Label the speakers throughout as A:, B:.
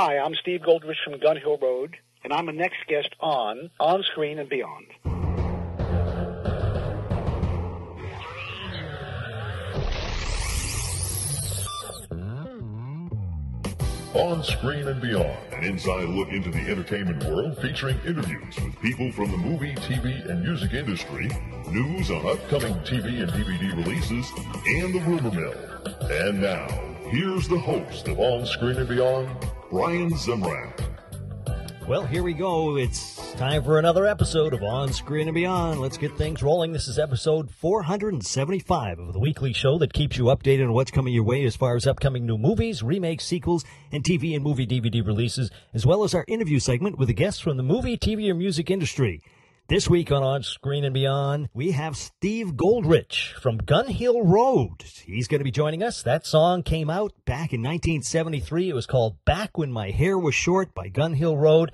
A: Hi, I'm Steve Goldrich from Gun Hill Road, and I'm the next guest on On Screen and Beyond.
B: On Screen and Beyond, an inside look into the entertainment world featuring interviews with people from the movie, TV, and music industry, news on upcoming TV and DVD releases, and the rumor mill. And now, here's the host of On Screen and Beyond, Brian Zemrak.
C: Well, here we go. It's time for another episode of On Screen and Beyond. Let's get things rolling. This is episode 475 of the weekly show that keeps you updated on what's coming your way as far as upcoming new movies, remakes, sequels, and TV and movie DVD releases, as well as our interview segment with a guest from the movie, TV, or music industry. This week on On Screen and Beyond, we have Steve Goldrich from Gun Hill Road. He's going to be joining us. That song came out back in 1973. It was called Back When My Hair Was Short by Gun Hill Road.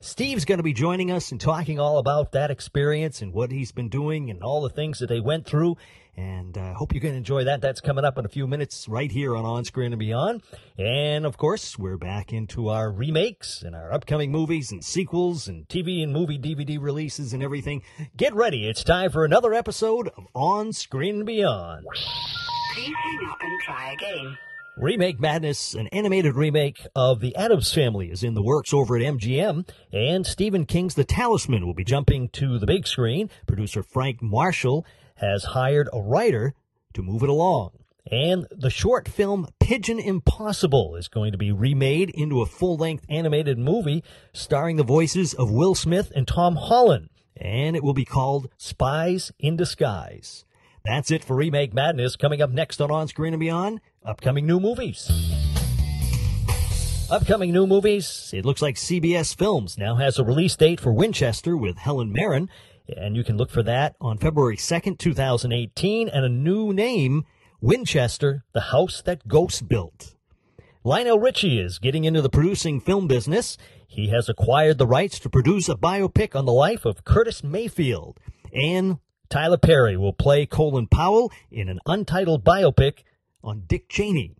C: Steve's going to be joining us and talking all about that experience and what he's been doing and all the things that they went through. And I uh, hope you're going to enjoy that. That's coming up in a few minutes right here on On Screen and Beyond. And of course, we're back into our remakes and our upcoming movies and sequels and TV and movie DVD releases and everything. Get ready. It's time for another episode of On Screen and Beyond.
D: Please hang up and try again.
C: Remake Madness, an animated remake of The Addams Family, is in the works over at MGM, and Stephen King's The Talisman will be jumping to the big screen. Producer Frank Marshall has hired a writer to move it along. And the short film Pigeon Impossible is going to be remade into a full length animated movie starring the voices of Will Smith and Tom Holland. And it will be called Spies in Disguise. That's it for Remake Madness. Coming up next on On Screen and Beyond, upcoming new movies. Upcoming new movies. It looks like CBS Films now has a release date for Winchester with Helen Mirren, and you can look for that on February 2nd, 2018, and a new name, Winchester, The House That Ghosts Built. Lionel Richie is getting into the producing film business. He has acquired the rights to produce a biopic on the life of Curtis Mayfield. And Tyler Perry will play Colin Powell in an untitled biopic on Dick Cheney.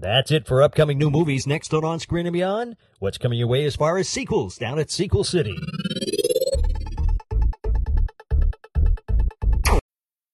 C: That's it for upcoming new movies. Next on On Screen and Beyond, what's coming your way as far as sequels down at Sequel City.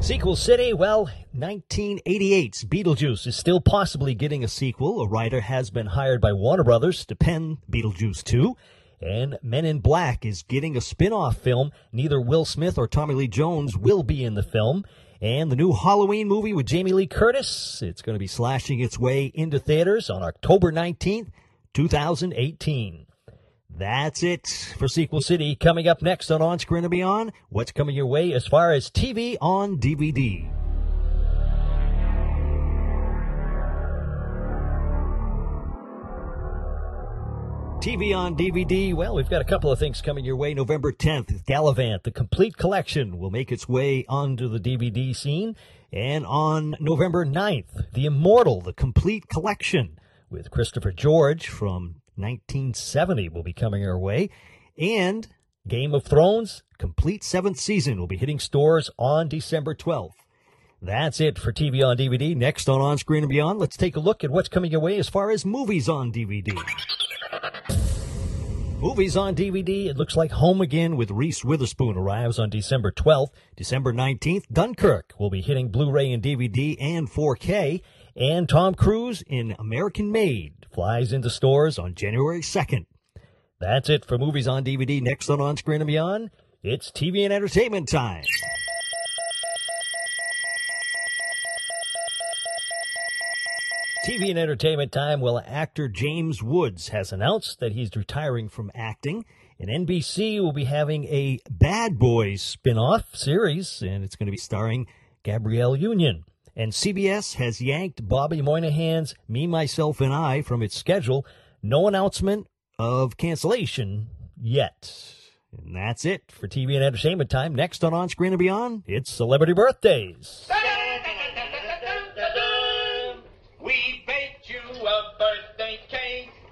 C: Sequel City, well, 1988's Beetlejuice is still possibly getting a sequel. A writer has been hired by Warner Brothers to pen Beetlejuice 2. And Men in Black is getting a spin off film. Neither Will Smith or Tommy Lee Jones will be in the film. And the new Halloween movie with Jamie Lee Curtis, it's going to be slashing its way into theaters on October 19th, 2018. That's it for Sequel City. Coming up next on On Screen and Beyond, what's coming your way as far as TV on DVD? TV on DVD. Well, we've got a couple of things coming your way. November 10th, Galavant, the complete collection, will make its way onto the DVD scene. And on November 9th, The Immortal, the complete collection, with Christopher George from 1970 will be coming our way. And Game of Thrones, complete seventh season, will be hitting stores on December 12th. That's it for TV on DVD. Next on On Screen and Beyond, let's take a look at what's coming your way as far as movies on DVD. Movies on DVD. It looks like Home Again with Reese Witherspoon arrives on December 12th. December 19th, Dunkirk will be hitting Blu-ray and DVD and 4K. And Tom Cruise in American Made flies into stores on January 2nd. That's it for movies on DVD. Next on On Screen and Beyond, it's TV and entertainment time. TV and entertainment time. Well, actor James Woods has announced that he's retiring from acting. And NBC will be having a Bad Boys spin-off series, and it's going to be starring Gabrielle Union. And CBS has yanked Bobby Moynihan's Me, Myself, and I from its schedule. No announcement of cancellation yet. And that's it for TV and entertainment time. Next on On Screen and Beyond, it's Celebrity Birthdays.
E: We baked you a birthday.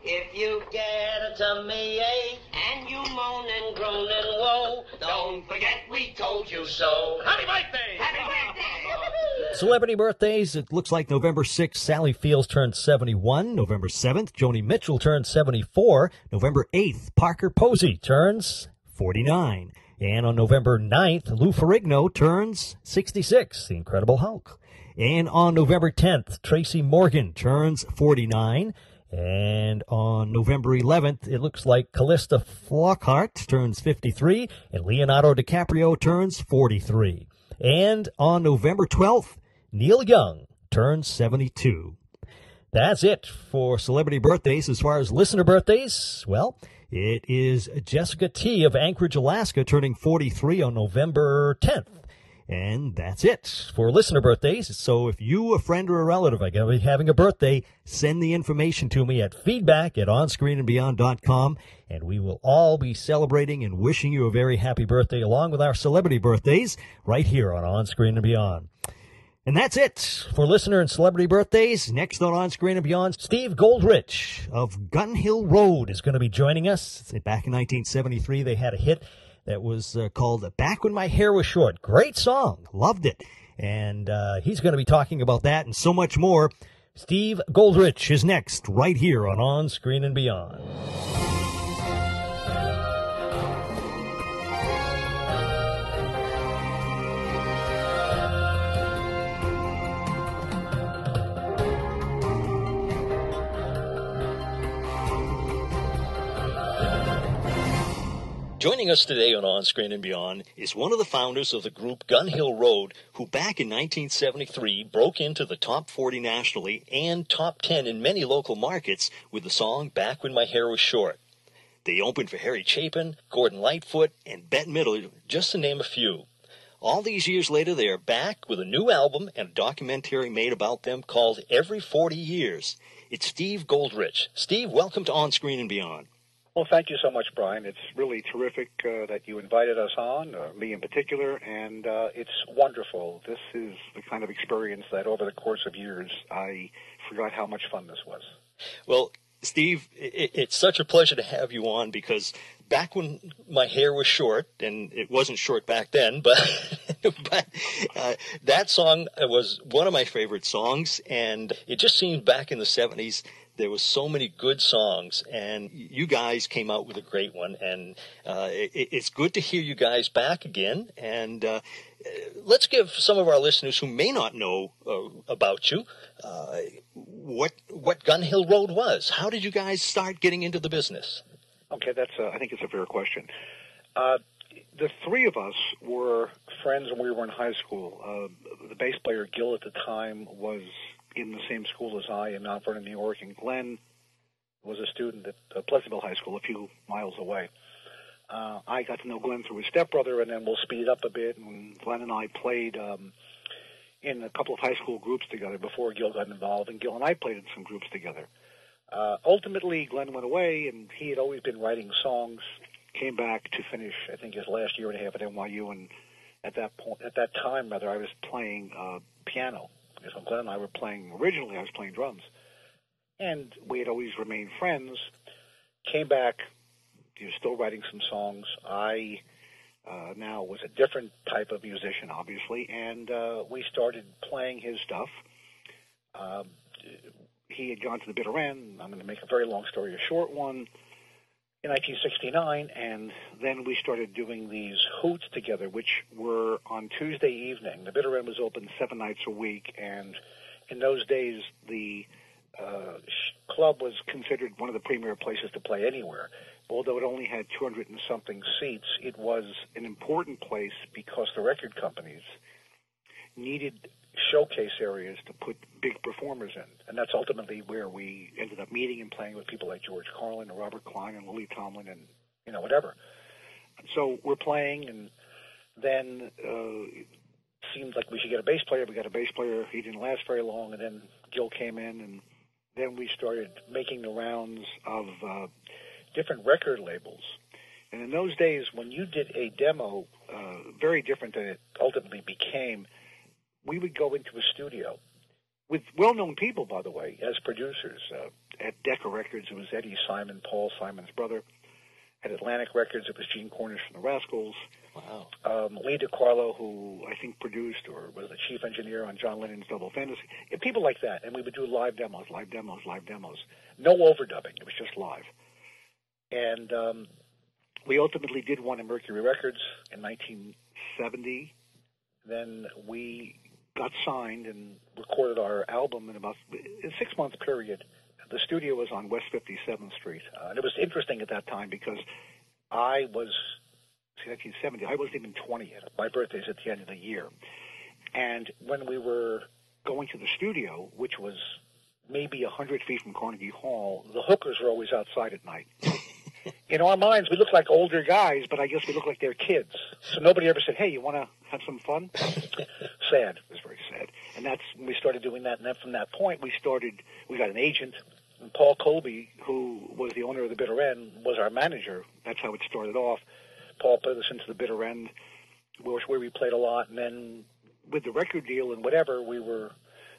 E: If you get a tummy ache and you moan and groan and woe, don't forget we told you so. Happy birthday! Happy birthday!
C: Celebrity birthdays. It looks like November 6th, Sally Fields turned 71. November 7th, Joni Mitchell turned 74. November 8th, Parker Posey turns 49. And on November 9th, Lou Ferrigno turns 66, the Incredible Hulk. And on November 10th, Tracy Morgan turns 49. And on November 11th, it looks like Calista Flockhart turns 53 and Leonardo DiCaprio turns 43. And on November 12th, Neil Young turns 72. That's it for celebrity birthdays. As far as listener birthdays, well, it is Jessica T. of Anchorage, Alaska, turning 43 on November 10th. And that's it for listener birthdays. So if you, a friend, or a relative are going to be having a birthday, send the information to me at feedback at onscreenandbeyond.com. And we will all be celebrating and wishing you a very happy birthday along with our celebrity birthdays right here on On Screen and Beyond. And that's it for listener and celebrity birthdays. Next on On Screen and Beyond, Steve Goldrich of Gun Hill Road is going to be joining us. Back in 1973, they had a hit that was uh, called Back When My Hair Was Short. Great song. Loved it. And uh, he's going to be talking about that and so much more. Steve Goldrich is next, right here on On Screen and Beyond. Joining us today on On Screen and Beyond is one of the founders of the group Gun Hill Road, who back in 1973 broke into the top 40 nationally and top 10 in many local markets with the song Back When My Hair Was Short. They opened for Harry Chapin, Gordon Lightfoot, and Bette Midler, just to name a few. All these years later, they are back with a new album and a documentary made about them called Every 40 Years. It's Steve Goldrich. Steve, welcome to On Screen and Beyond.
A: Well, thank you so much, Brian. It's really terrific uh, that you invited us on, uh, me in particular, and uh, it's wonderful. This is the kind of experience that over the course of years I forgot how much fun this was.
C: Well, Steve, it, it's such a pleasure to have you on because back when my hair was short, and it wasn't short back then, but but uh, that song was one of my favorite songs, and it just seemed back in the '70s there was so many good songs, and you guys came out with a great one. And uh, it, it's good to hear you guys back again. And uh, let's give some of our listeners who may not know uh, about you uh, what what Gun Hill Road was. How did you guys start getting into the business?
A: Okay, that's I think it's a fair question. Uh, the three of us were friends when we were in high school. Uh, the bass player Gil at the time was in the same school as I in Mount Vernon, New York, and Glenn was a student at uh, Pleasantville High School, a few miles away. Uh, I got to know Glenn through his stepbrother, and then we'll speed up a bit. And Glenn and I played um, in a couple of high school groups together before Gil got involved, and Gil and I played in some groups together. Uh, ultimately, Glenn went away, and he had always been writing songs. Came back to finish, I think, his last year and a half at NYU, and at that point, at that time, rather, I was playing uh, piano Glenn and I were playing, originally I was playing drums. And we had always remained friends. Came back, he was still writing some songs. I uh, now was a different type of musician, obviously, and uh, we started playing his stuff. Uh, he had gone to the bitter end. I'm going to make a very long story a short one in 1969, and then we started doing these hoots together, which were on Tuesday evening. The Bitter End was open seven nights a week, and in those days, the uh, club was considered one of the premier places to play anywhere. Although it only had 200 and something seats, it was an important place because the record companies needed showcase areas to put big performers in. And that's ultimately where we ended up meeting and playing with people like George Carlin and Robert Klein and Lily Tomlin and, you know, whatever. So we're playing, and then uh, it seemed like we should get a bass player. We got a bass player. He didn't last very long, and then Gil came in, and then we started making the rounds of uh, different record labels. And in those days, when you did a demo, uh, very different than it ultimately became, we would go into a studio with well-known people, by the way, as producers. Uh, at Decca Records, it was Eddie Simon, Paul Simon's brother. At Atlantic Records, it was Gene Cornish from the Rascals.
C: Wow.
A: Um, Lee DeCarlo, who I think produced or was the chief engineer on John Lennon's Double Fantasy. And people like that. And we would do live demos, live demos, live demos. No overdubbing. It was just live. And um, we ultimately did one at Mercury Records in 1970. Then we got signed and recorded our album in about a six month period. The studio was on West 57th Street. Uh, and it was interesting at that time because I was, see, 1970, I wasn't even 20 yet. My birthday's at the end of the year. And when we were going to the studio, which was maybe 100 feet from Carnegie Hall, the hookers were always outside at night. In our minds, we look like older guys, but I guess we look like they're kids. So nobody ever said, "Hey, you want to have some fun?" sad. It was very sad. And that's when we started doing that. And then from that point, we started. We got an agent. And Paul Colby, who was the owner of the Bitter End, was our manager. That's how it started off. Paul put us into the Bitter End, which where we played a lot. And then with the record deal and whatever, we were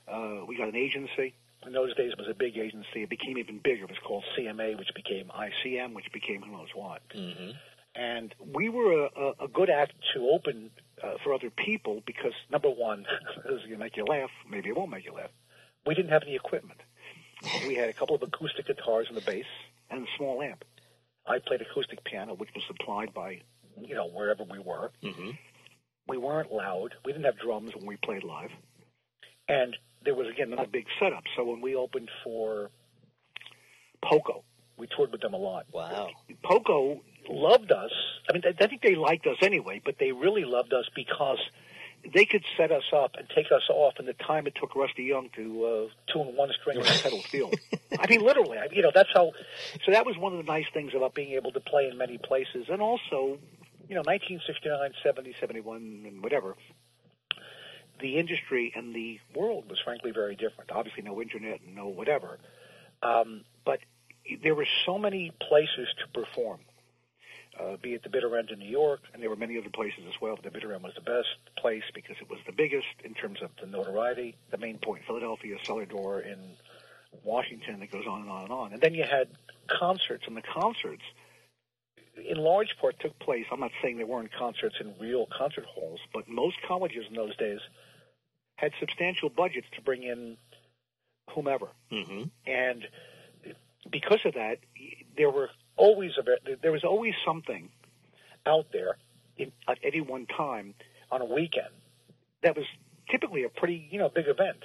A: uh, we got an agency in those days it was a big agency. It became even bigger. It was called CMA, which became ICM, which became who knows what.
C: Mm-hmm.
A: And we were a, a, a good act to open uh, for other people because number one, this is to make you laugh. Maybe it won't make you laugh. We didn't have any equipment. We had a couple of acoustic guitars and the bass and a small amp. I played acoustic piano, which was supplied by, you know, wherever we were.
C: Mm-hmm.
A: We weren't loud. We didn't have drums when we played live. And there was again not a big setup. So when we opened for Poco, we toured with them a lot.
C: Wow.
A: Poco loved us. I mean, I think they liked us anyway, but they really loved us because they could set us up and take us off in the time it took Rusty Young to uh, tune one string on a pedal steel. I mean, literally. I, you know, that's how. So that was one of the nice things about being able to play in many places, and also, you know, 1969, 70, 71, and whatever the industry and the world was frankly very different. Obviously, no internet and no whatever. Um, but there were so many places to perform, uh, be it the Bitter End in New York, and there were many other places as well. But the Bitter End was the best place because it was the biggest in terms of the notoriety. The main point, Philadelphia, Cellar Door in Washington, that goes on and on and on. And then you had concerts, and the concerts, in large part, took place. I'm not saying there weren't concerts in real concert halls, but most colleges in those days had substantial budgets to bring in whomever.
C: Mm-hmm.
A: And because of that, there were always a, there was always something out there in, at any one time on a weekend that was typically a pretty you know big event,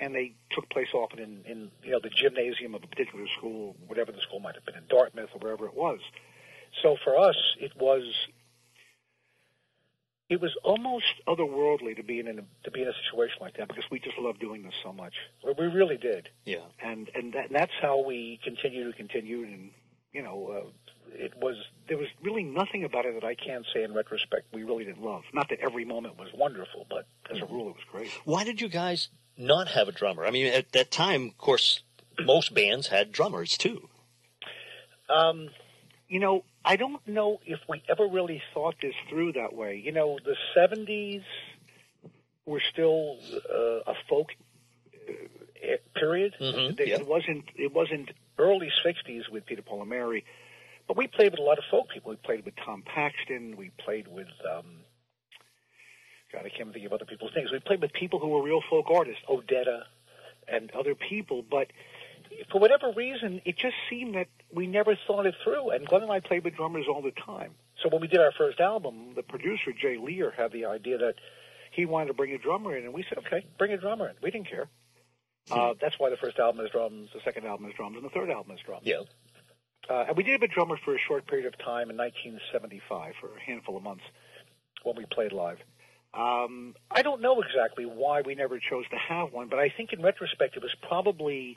A: and they took place often in, in you know the gymnasium of a particular school, whatever the school might have been in Dartmouth or wherever it was. So for us, it was it was almost otherworldly to be in a, to be in a situation like that because we just loved doing this so much. We really did.
C: Yeah.
A: And and that, that's how we continue to continue and you know uh, it was there was really nothing about it that I can't say in retrospect we really didn't love. Not that every moment was wonderful, but as a rule it was great.
C: Why did you guys not have a drummer? I mean, at that time, of course, most bands had drummers too.
A: Um, you know, I don't know if we ever really thought this through that way. You know, the 70s were still uh, a folk uh, period.
C: Mhm,
A: It wasn't. It wasn't early 60s with Peter Paul and Mary, but we played with a lot of folk people. We played with Tom Paxton. We played with. Um, God, I can't think of other people's names. We played with people who were real folk artists, Odetta, and other people. But for whatever reason, it just seemed that we never thought it through. And Glenn and I played with drummers all the time. So when we did our first album, the producer Jay Lear had the idea that he wanted to bring a drummer in, and we said, "Okay, bring a drummer in." We didn't care. Uh, that's why the first album is drums, the second album is drums, and the third album is drums.
C: Yeah.
A: Uh, and we did have a drummer for a short period of time in 1975 for a handful of months when we played live. Um, I don't know exactly why we never chose to have one, but I think in retrospect it was probably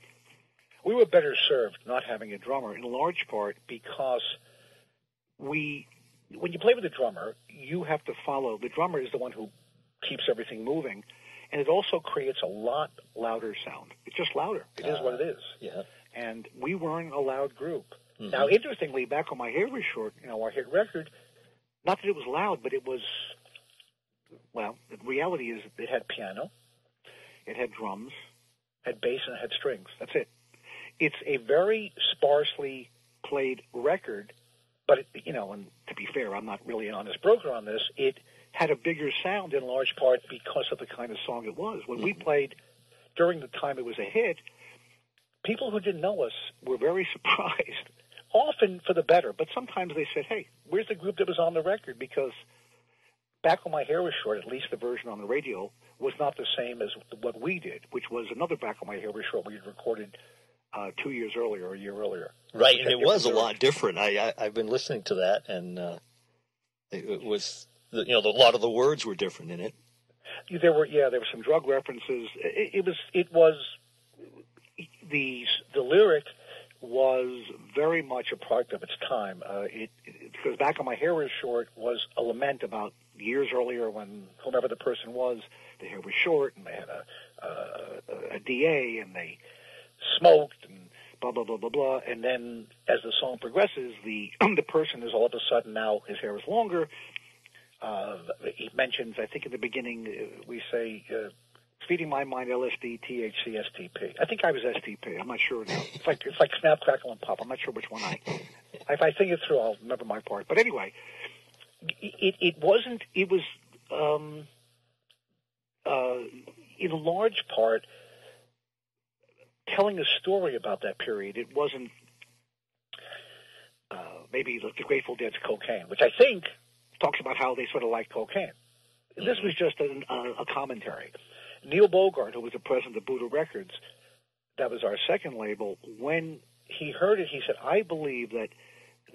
A: we were better served not having a drummer in large part because we when you play with a drummer, you have to follow the drummer is the one who keeps everything moving and it also creates a lot louder sound. It's just louder. It is what it is.
C: Yeah.
A: And we weren't a loud group.
C: Mm-hmm.
A: Now, interestingly, back when my hair was short, you know, our hit record, not that it was loud, but it was, well, the reality is it had piano, it had drums, had bass, and it had strings. That's it. It's a very sparsely played record, but, it, you know, and to be fair, I'm not really an honest broker on this. It had a bigger sound in large part because of the kind of song it was. When we mm-hmm. played during the time it was a hit, people who didn't know us were very surprised, often for the better, but sometimes they said, hey, where's the group that was on the record? Because back when my hair was short, at least the version on the radio was not the same as what we did, which was another back when my hair was short we had recorded uh, two years earlier or a year earlier.
C: Right, and it was a lot different. I, I I've been listening to that, and uh, it, it was the, you know the, a lot of the words were different in it.
A: There were yeah, there were some drug references. It, it was it was the the lyric was very much a product of its time. Uh, it, it because back when my hair was short was a lament about years earlier when whomever the person was, the hair was short and they had a a, a DA and they smoked and blah blah blah blah blah. And then as the song progresses, the the person is all of a sudden now his hair is longer. Uh, he mentions, I think in the beginning, uh, we say, uh, feeding my mind LSD, THC, STP. I think I was STP. I'm not sure now. It's like it's like snap, crackle, and pop. I'm not sure which one I. If I think it through, I'll remember my part. But anyway, it it wasn't. It was um, uh, in large part telling a story about that period. It wasn't uh, maybe the the Grateful Dead's cocaine, which I think talks about how they sort of like cocaine. This was just an, a, a commentary. Neil Bogart, who was the president of Buddah Records, that was our second label, when he heard it, he said, I believe that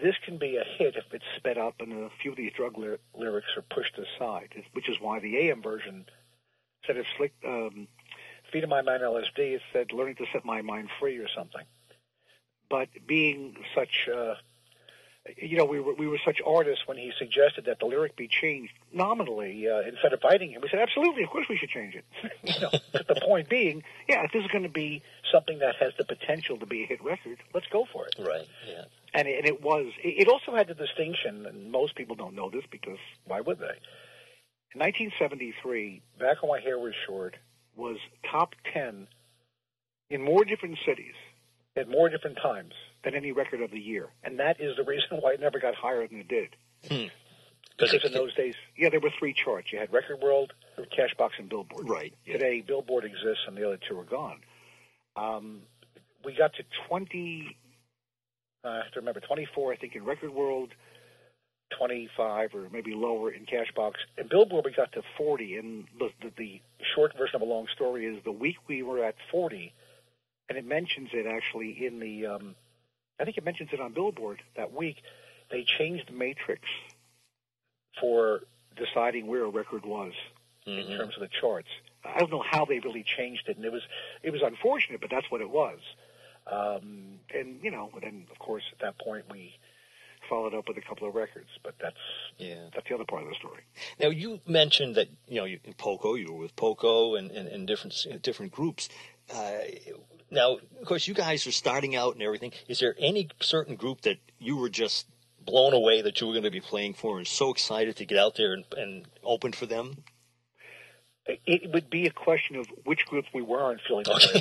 A: this can be a hit if it's sped up and a few of these drug ly- lyrics are pushed aside, which is why the AM version said of slick, um, feeding my mind LSD, it said learning to set my mind free or something. But being such, uh, you know, we were we were such artists when he suggested that the lyric be changed nominally uh, instead of fighting him. We said, absolutely, of course we should change it. you know, but the point being, yeah, if this is going to be something that has the potential to be a hit record, let's go for it.
C: Right. Yeah.
A: And it, and it was. It it also had the distinction, and most people don't know this because why would they? In 1973, Back When My Hair Was Short was top 10 in more different cities at more different times than any record of the year. And that is the reason why it never got higher than it did. Because in those days, yeah, there were three charts. You had Record World, Cashbox, and Billboard.
C: Right, yeah.
A: Today, Billboard exists, and the other two are gone. Um, we got to 20, uh, I have to remember, 24, I think, in Record World, 25 or maybe lower in Cashbox. And Billboard, we got to 40. And the, the, the short version of a long story is the week we were at 40, and it mentions it actually in the, um, I think it mentions it on Billboard that week. They changed the matrix for deciding where a record was in terms of the charts. I don't know how they really changed it, and it was it was unfortunate, but that's what it was. Um, and you know, then of course at that point we followed up with a couple of records, but that's
C: Yeah.
A: that's the other part of the story.
C: Now you mentioned that you know you, in Poco, you were with Poco and, and, and different different groups. Uh, now, of course, you guys are starting out and everything. Is there any certain group that you were just blown away that you were going to be playing for and so excited to get out there and, and open for them?
A: It, would be a question of which group we weren't feeling that way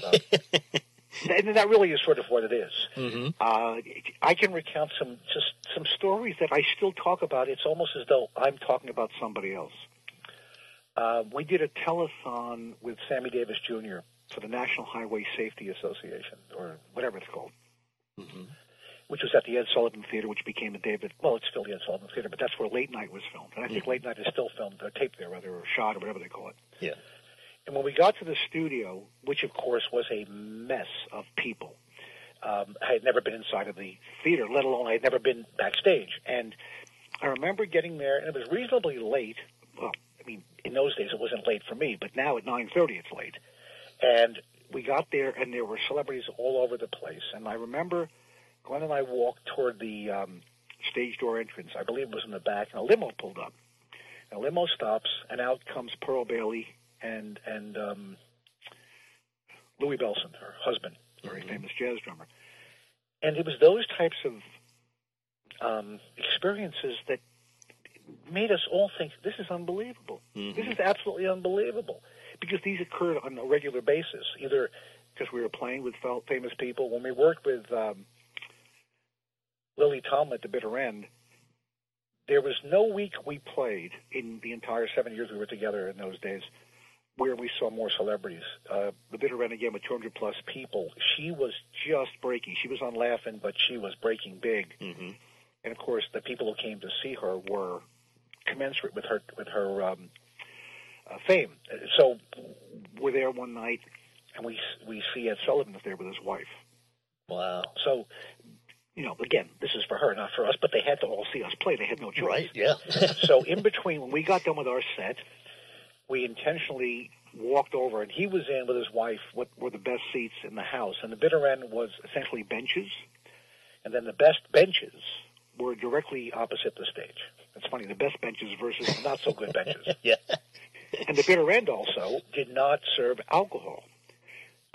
A: about. and that really is sort of what it is.
C: Mm-hmm.
A: Uh, I can recount some just some stories that I still talk about. It's almost as though I'm talking about somebody else. Uh, we did a telethon with Sammy Davis Jr. for the National Highway Safety Association, or whatever it's called, which was at the Ed Sullivan Theater, which became the David. Well, it's still the Ed Sullivan Theater, but that's where Late Night was filmed, and I think Late Night is still filmed, or taped there, rather, or shot, or whatever they call it.
C: Yeah.
A: And when we got to the studio, which of course was a mess of people, um, I had never been inside of the theater, let alone I had never been backstage. And I remember getting there, and it was reasonably late. Well, I mean, in those days it wasn't late for me, but now at 9:30 it's late. And we got there, and there were celebrities all over the place. And I remember Glenn and I walked toward the um, stage door entrance. I believe it was in the back, and a limo pulled up. A limo stops, and out comes Pearl Bailey and and um, Louis Bellson, her husband, very famous jazz drummer. And it was those types of um, experiences that made us all think this is unbelievable. This is absolutely unbelievable because these occurred on a regular basis, either because we were playing with famous people. When we worked with um, Lily Tomlin at the bitter end, there was no week we played in the entire seven years we were together in those days where we saw more celebrities. Uh, the bitter again with 200 plus people. She was just breaking. She was on laughing, but she was breaking big.
C: Mm-hmm.
A: And of course, the people who came to see her were commensurate with her with her um, uh, fame. So we're there one night, and we we see Ed Sullivan is there with his wife.
C: Wow.
A: So, you know, again, this is for her, not for us. But they had to all see us play. They had no choice.
C: Right. Yeah.
A: so in between, when we got done with our set, we intentionally walked over, and he was in with his wife. What were the best seats in the house? And the bitter end was essentially benches, and then the best benches were directly opposite the stage. It's funny, the best benches versus the not so good benches.
C: yeah.
A: And the bitter end also did not serve alcohol.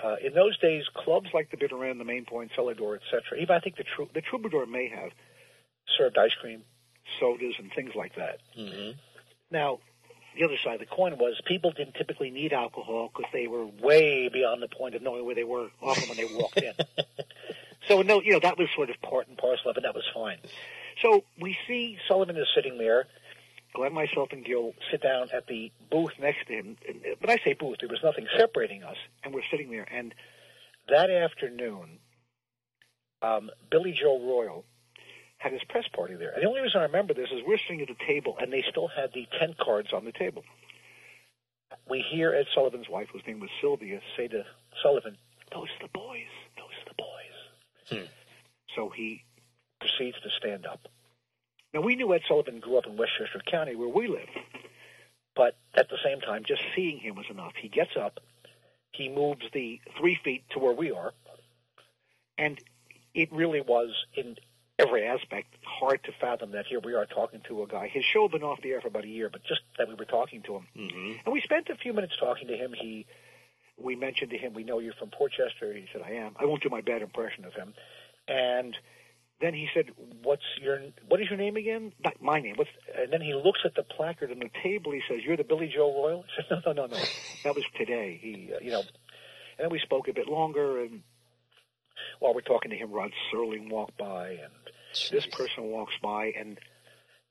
A: Uh, in those days, clubs like the bitter end, the Main Point, Cellar Door, etc., even I think the, the Troubadour may have served ice cream, sodas, and things like that.
C: Mm-hmm.
A: Now, the other side of the coin was people didn't typically need alcohol because they were way beyond the point of knowing where they were often when they walked in. so, no, you know, that was sort of part and parcel of it. That was fine. So we see Sullivan is sitting there. Glenn, myself, and Gil sit down at the booth next to him. But I say booth, there was nothing separating us, and we're sitting there. And that afternoon, um, Billy Joe Royal had his press party there. And the only reason I remember this is we're sitting at the table, and they still had the tent cards on the table. We hear Ed Sullivan's wife, whose name was Sylvia, say to Sullivan, "Those are the boys. Those are the boys." Hmm. So he proceeds to stand up. Now we knew Ed Sullivan grew up in Westchester County, where we live, but at the same time, just seeing him was enough. He gets up, he moves the three feet to where we are, and it really was in every aspect hard to fathom that here we are talking to a guy. His show had been off the air for about a year, but just that we were talking to him,
C: Mm-hmm.
A: and we spent a few minutes talking to him. He, we mentioned to him, we know you're from Port Chester. He said, I am. I won't do my bad impression of him, and then he said, "What's your what is your name again? Not my name. What's?" And then he looks at the placard on the table. He says, "You're the Billy Joe Royal." I said, "No, no, no, no. That was today." He, uh, you know, and then we spoke a bit longer, and while we're talking to him, Rod Serling walked by, and this person walks by, and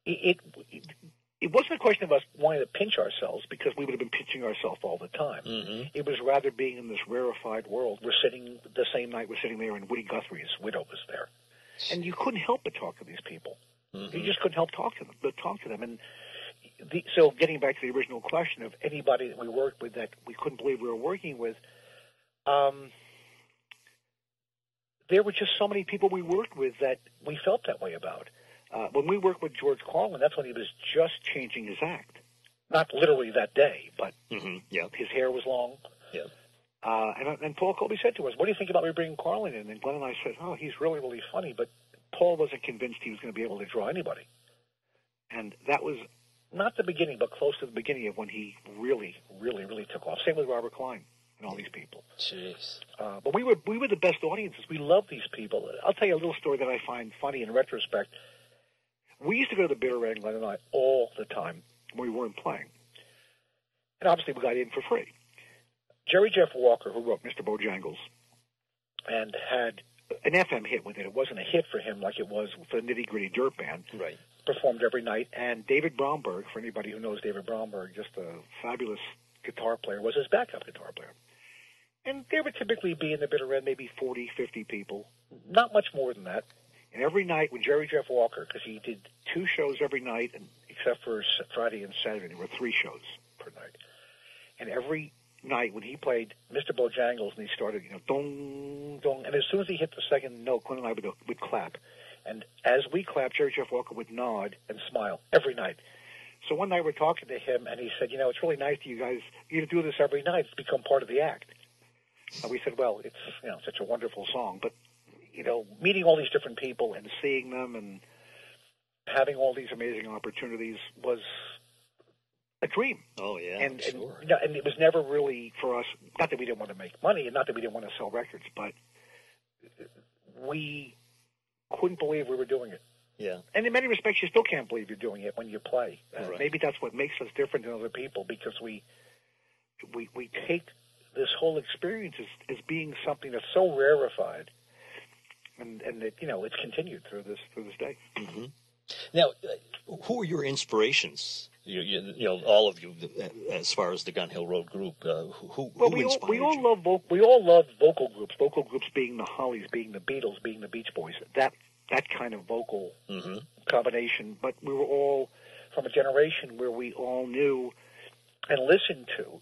A: it, it it wasn't a question of us wanting to pinch ourselves because we would have been pinching ourselves all the time.
C: Mm-hmm.
A: It was rather being in this rarefied world. We're sitting the same night we're sitting there, and Woody Guthrie's widow was there, and you couldn't help but talk to these people. You just couldn't help talk to them, but talk to them. And the, so, getting back to the original question of anybody that we worked with that we couldn't believe we were working with, um, there were just so many people we worked with that we felt that way about. Uh, when we worked with George Carlin, that's when he was just changing his act. Not literally that day, but
C: Mm-hmm. Yeah.
A: his hair was long.
C: Yeah.
A: Uh, and, and Paul Colby said to us, "What do you think about me bringing Carlin in?" And Glenn and I said, "Oh, he's really, really funny." But Paul wasn't convinced he was going to be able to draw anybody, and that was not the beginning, but close to the beginning of when he really, really, really took off. Same with Robert Klein and all these people.
C: Jeez.
A: Uh, but we were we were the best audiences. We loved these people. I'll tell you a little story that I find funny in retrospect. We used to go to the Bitter End, Glenn and I, all the time when we weren't playing, and obviously we got in for free. Jerry Jeff Walker, who wrote Mr. Bojangles, and had an FM hit with it. It wasn't a hit for him like it was for the Nitty Gritty Dirt Band.
C: Right.
A: Performed every night, and David Bromberg, for anybody who knows David Bromberg, just a fabulous guitar player, was his backup guitar player. And there would typically be in the bitter end maybe 40, 50 people, not much more than that. And every night when Jerry Jeff Walker, because he did two shows every night, and except for Friday and Saturday, there were three shows per night. And every night when he played Mr. Bojangles and he started, you know, dong, dong, and as soon as he hit the second note, Quinn and I would, go, would clap. And as we clapped, Jerry Jeff Walker would nod and smile every night. So one night we're talking to him, and he said, "You know, it's really nice that you guys you do this every night. It's become part of the act." And we said, "Well, it's you know such a wonderful song, but you know, meeting all these different people and seeing them and having all these amazing opportunities was a dream.
C: Oh yeah,
A: and,
C: sure.
A: and, and it was never really for us. Not that we didn't want to make money, and not that we didn't want to sell records, but we couldn't believe we were doing it.
C: yeah.
A: And in many respects, you still can't believe you're doing it when you play. Uh,
C: Right.
A: Maybe that's what makes us different than other people because we we we take this whole experience as, as being something that's so rarefied, and and that you know it's continued through this through this day.
C: Now, uh, who are your inspirations? You, you, you know, all of you, uh, as far as the Gun Hill Road group, uh, who,
A: Well,
C: who
A: we all we all
C: you?
A: love vo- we all love vocal groups. Vocal groups being the Hollies, being the Beatles, being the Beach Boys. That that kind of vocal
C: Mhm.
A: combination. But we were all from a generation where we all knew and listened to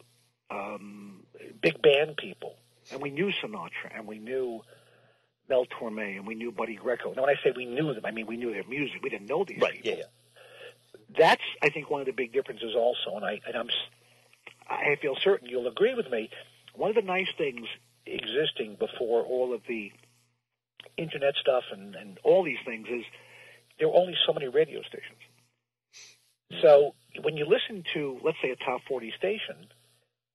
A: um, big band people, and we knew Sinatra, and we knew Mel Torme, and we knew Buddy Greco. Now, when I say we knew them, I mean we knew their music. We didn't know these
C: Right.
A: people
C: Yeah. Yeah.
A: that's I think one of the big differences also, and I and I'm I feel certain you'll agree with me. One of the nice things existing before all of the internet stuff and and all these things is there were only so many radio stations. So when you listen to let's say a top 40 station,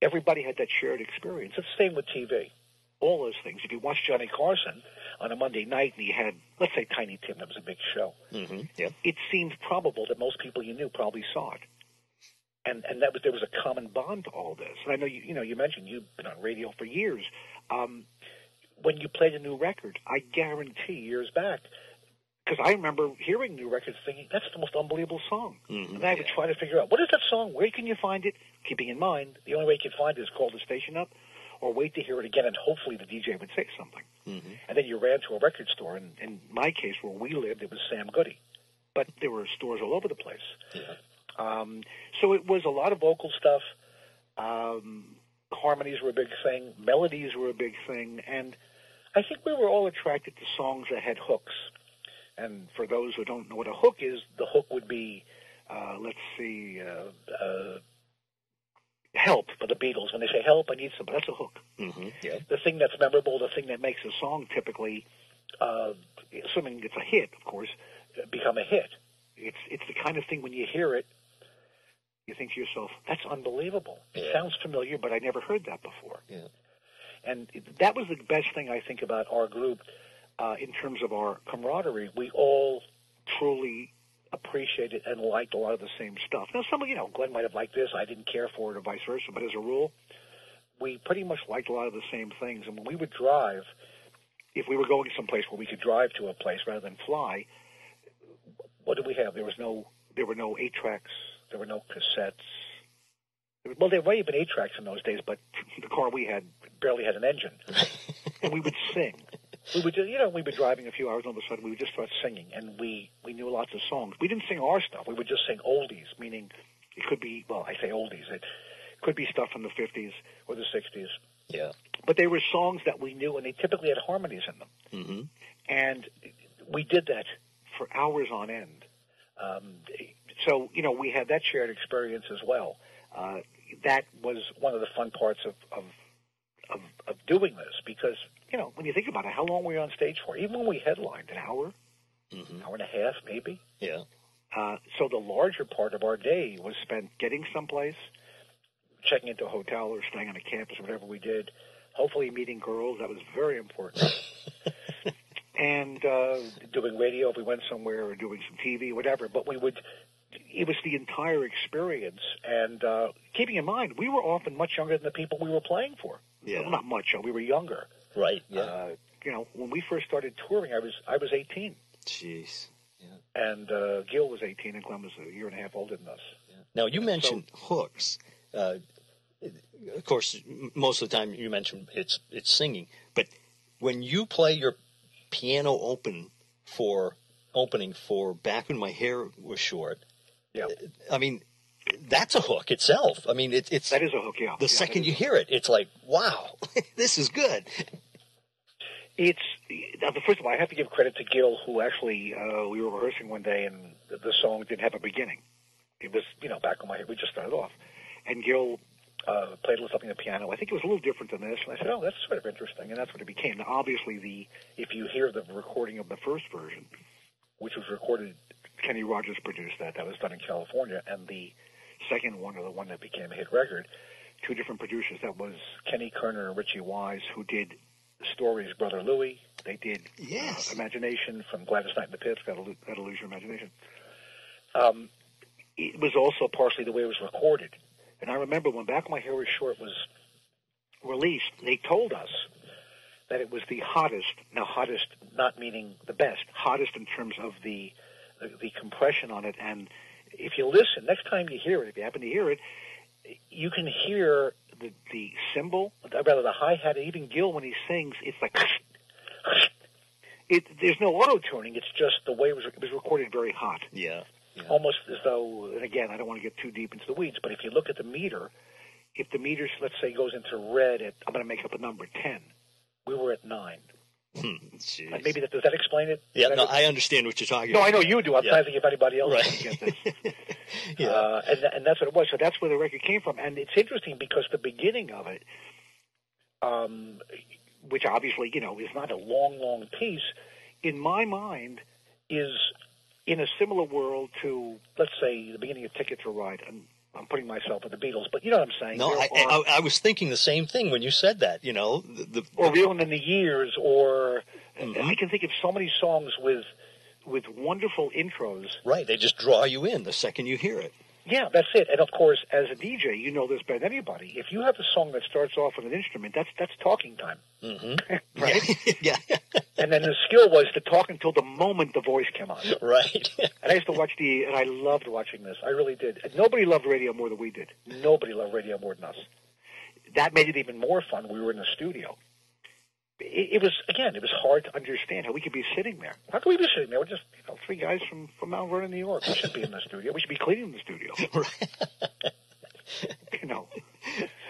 A: everybody had that shared experience. It's the same with TV. All those things. If you watch Johnny Carson on a Monday night and he had, let's say, Tiny Tim, that was a big show
C: hmm Yeah.
A: it seemed probable that most people you knew probably saw it. And and that was there was a common bond to all this. And I know you you know you mentioned you've been on radio for years. Um, when you played a new record, I guarantee years back, because I remember hearing new records thinking that's the most unbelievable song,
C: Mhm,
A: and I would
C: yeah.
A: try to figure out what is that song, where can you find it, keeping in mind the only way you can find it is call the station up, or wait to hear it again, and hopefully the DJ would say something.
C: hmm
A: And then you ran to a record store, and in my case, where we lived, it was Sam Goody. But there were stores all over the place.
C: Yeah.
A: Um, so it was a lot of vocal stuff. Um, harmonies were a big thing. Melodies were a big thing. And I think we were all attracted to songs that had hooks. And for those who don't know what a hook is, the hook would be, uh, let's see, uh, uh, help for the Beatles. When they say help, I need some, that's a hook
C: hmm Yeah.
A: the thing that's memorable, the thing that makes a song typically, uh, assuming it's a hit, of course, become a hit. It's it's the kind of thing when you hear it, you think to yourself, "That's unbelievable." It sounds familiar, but I never heard that before.
C: Yeah.
A: And that was the best thing I think about our group uh, in terms of our camaraderie. We all truly appreciated and liked a lot of the same stuff. Now, some of you know, Glenn might have liked this, I didn't care for it, or vice versa. But as a rule, we pretty much liked a lot of the same things. And when we would drive, if we were going someplace where we could drive to a place rather than fly, what did we have? There was no, there were no eight tracks, there were no cassettes. Well, there might have been eight tracks in those days, but the car we had barely had an engine, and we would sing. We would, you know, we'd be driving a few hours, and all of a sudden we would just start singing, and we we knew lots of songs. We didn't sing our stuff; we would just sing oldies, meaning it could be, well, I say oldies, it could be stuff from the '50s or the '60s,
C: Yeah.
A: but they were songs that we knew, and they typically had harmonies in them
C: hmm
A: and we did that for hours on end. Um, so you know, we had that shared experience as well. Uh, that was one of the fun parts of, of of of doing this because you know when you think about it, how long were we on stage for? Even when we headlined, an hour,
C: hmm
A: hour and a half, maybe.
C: Yeah.
A: Uh, so the larger part of our day was spent getting someplace, checking into a hotel or staying on a campus, or whatever we did. Hopefully, meeting girls. That was very important. and uh, doing radio if we went somewhere, or doing some TV, whatever. But we would. It was the entire experience, and uh, keeping in mind, we were often much younger than the people we were playing for.
C: Yeah.
A: Well, not much. We were younger.
C: Right. Yeah.
A: Uh, you know, when we first started touring, I was I was 18
C: Jeez. Yeah.
A: and uh, Gil was 18, and Glenn was a year and a half older than us.
C: Now you mentioned hooks. Uh, of course, most of the time you mention it's it's singing, but when you play your piano open for opening for back when my hair was short,
A: Yeah,
C: I mean that's a hook itself. I mean it, it's
A: that is a hook. Yeah,
C: the
A: Yeah,
C: second you hear it, it's like wow, this is good.
A: it's first of all, I have to give credit to Gil, who actually uh, we were rehearsing one day, and the, the song didn't have a beginning. It was you know back on my head. We just started off, and Gil uh, played a little something on the piano. I think it was a little different than this, and I said, "Oh, that's sort of interesting," and that's what it became. Now, obviously, the if you hear the recording of the first version, which was recorded, Kenny Rogers produced that. That was done in California, and the second one or the one that became a hit record, two different producers. That was Kenny Kerner and Richie Wise, who did Stories Brother Louie. They did
C: Yes.
A: uh, Imagination from Gladys Knight and the Pips. Got to, got to lose your imagination. Um, it was also partially the way it was recorded. And I remember when Back My Hair Was Short was released, they told us that it was the hottest. Now, hottest not meaning the best, hottest in terms of the the, the compression on it. And if you listen, next time you hear it, if you happen to hear it, you can hear the the cymbal, rather the hi hat. Even Gil when he sings, it's like. It, there's no auto tuning. It's just the way it was, it was recorded very hot
C: Yeah. yeah.
A: almost as though, and again, I don't want to get too deep into the weeds, but if you look at the meter, if the meter, let's say, goes into red at, I'm going to make up a number, 10, we were at 9. And maybe that, does that explain it?
C: yeah, no, I understand what you're talking
A: no,
C: about.
A: I know you do. I'm
C: Yeah.
A: trying to think if anybody else
C: Right.
A: can get this.
C: Yeah.
A: uh, and, and that's what it was. So that's where the record came from. And it's interesting because the beginning of it, um, which obviously, you know, is not a long, long piece, in my mind, is in a similar world to, let's say, the beginning of Ticket to Ride. And I'm putting myself with the Beatles, but you know what I'm saying.
C: no, I, I, I was thinking the same thing when you said that. You know, the, the
A: or reeling in the years, or
C: Mm-hmm.
A: I can think of so many songs with with wonderful intros.
C: right, they just draw you in the second you hear it.
A: Yeah, that's it. And of course, as a DJ, you know this better than anybody. If you have a song that starts off with an instrument, that's that's talking time,
C: Mm-hmm.
A: right?
C: yeah,
A: and then the skill was to talk until the moment the voice came on.
C: right.
A: And I used to watch the, and I loved watching this. I really did. And nobody loved radio more than we did. Nobody loved radio more than us. That made it even more fun. We were in the studio. It, it was again. It was hard to understand how we could be sitting there. How could we be sitting there? We're just you know three guys from from Mount Vernon, New York. We should be in the studio. We should be cleaning the studio. you know,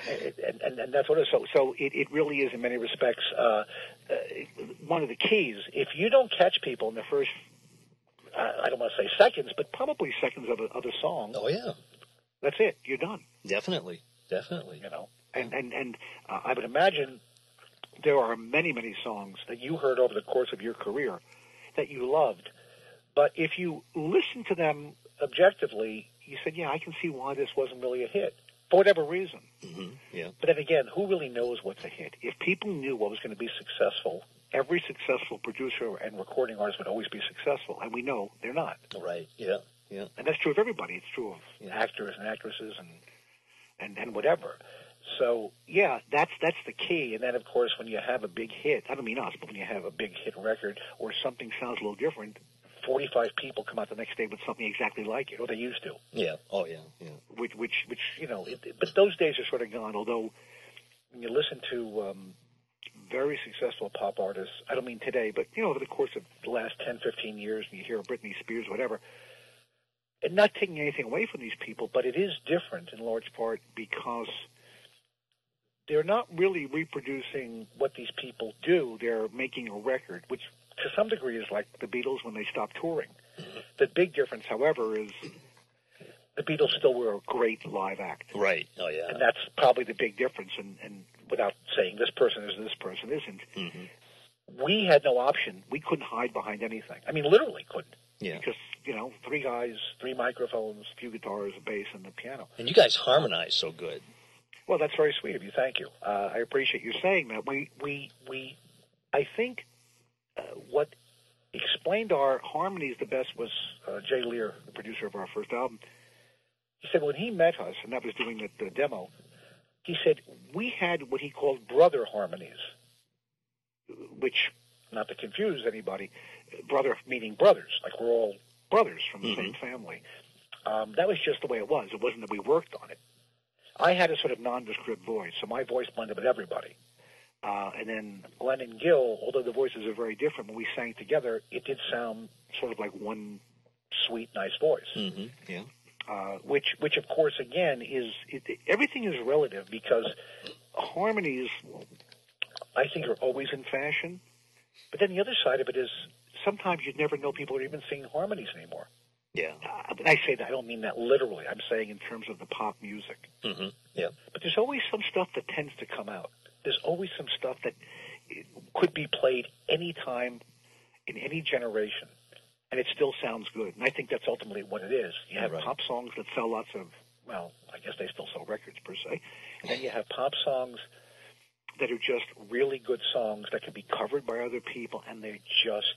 A: and, and, and that's what it is. So, so it, it really is in many respects uh, uh, one of the keys. If you don't catch people in the first, uh, I don't want to say seconds, but probably seconds of a, of a song,
C: oh yeah,
A: that's it. You're done.
C: definitely, definitely.
A: You know, and and and uh, I would imagine there are many many songs that you heard over the course of your career that you loved, but if you listen to them objectively, you said, "Yeah, I can see why this wasn't really a hit." For whatever reason.
C: hmm Yeah,
A: But then again, who really knows what's a hit? If people knew what was going to be successful, every successful producer and recording artist would always be successful, and we know they're not.
C: right. Yeah, yeah.
A: And that's true of everybody. It's true of
C: Yeah.
A: actors and actresses and and and whatever. So yeah, that's that's the key. And then of course, when you have a big hit, I don't mean us, but when you have a big hit record or something sounds a little different, forty-five people come out the next day with something exactly like it, or they used to.
C: Yeah. Oh yeah. Yeah.
A: which which which you know it, but those days are sort of gone although when you listen to um very successful pop artists i don't mean today but you know over the course of the last 10 15 years and you hear britney spears whatever and not taking anything away from these people but it is different in large part because they're not really reproducing what these people do they're making a record which to some degree is like the beatles when they stopped touring the big difference however is the Beatles still were a great live act.
C: Right. Oh yeah.
A: And that's probably the big difference. And, and without saying this person is, this person isn't,
C: Mhm.
A: we had no option. We couldn't hide behind anything. I mean, literally couldn't.
C: Yeah.
A: Because, you know, three guys, three microphones, a few guitars, a bass, and a piano.
C: And you guys harmonize so good.
A: Well, that's very sweet of you. Thank you. Uh, I appreciate you saying that. We, we, we, I think uh, what explained our harmonies the best was uh, Jay Lear, the producer of our first album. He said when he met us, and that was doing the, the demo, he said we had what he called brother harmonies, which, not to confuse anybody, brother meaning brothers, like we're all brothers from the same family. Um, that was just the way it was. It wasn't that we worked on it. I had a sort of nondescript voice, so my voice blended with everybody. Uh, and then Glenn and Gil, although the voices are very different, when we sang together, it did sound sort of like one sweet, nice voice.
C: hmm Yeah.
A: Uh, which, which of course, again, is it, everything is relative because harmonies, I think, are always in fashion. But then the other side of it is sometimes you'd never know people are even singing harmonies anymore.
C: Yeah.
A: Uh, I say that I don't mean that literally. I'm saying in terms of the pop music.
C: hmm Yeah.
A: But there's always some stuff that tends to come out. There's always some stuff that could be played any time in any generation, and it still sounds good. And I think that's ultimately what it is. You have
C: Right.
A: pop songs that sell lots of well, I guess they still sell records per se. And then you have pop songs that are just really good songs that can be covered by other people, and they're just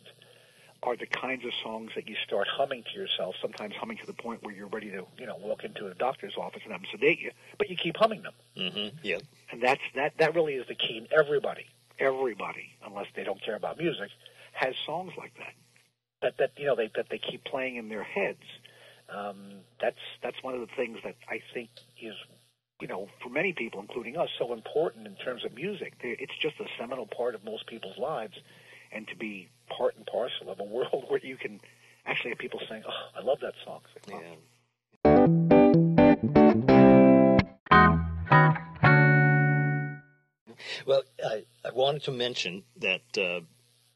A: are the kinds of songs that you start humming to yourself. Sometimes humming to the point where you're ready to, you know, walk into a doctor's office and have them sedate you, but you keep humming them.
C: Mm-hmm. Yeah.
A: And that's that. That really is the key. And everybody, everybody, unless they don't care about music, has songs like that. That that you know they that they keep playing in their heads. Um, that's that's one of the things that I think is you know, for many people, including us, so important in terms of music. It's just a seminal part of most people's lives, and to be part and parcel of a world where you can actually have people saying, "Oh, I love that song." It's.
C: Well, I, I wanted to mention that uh,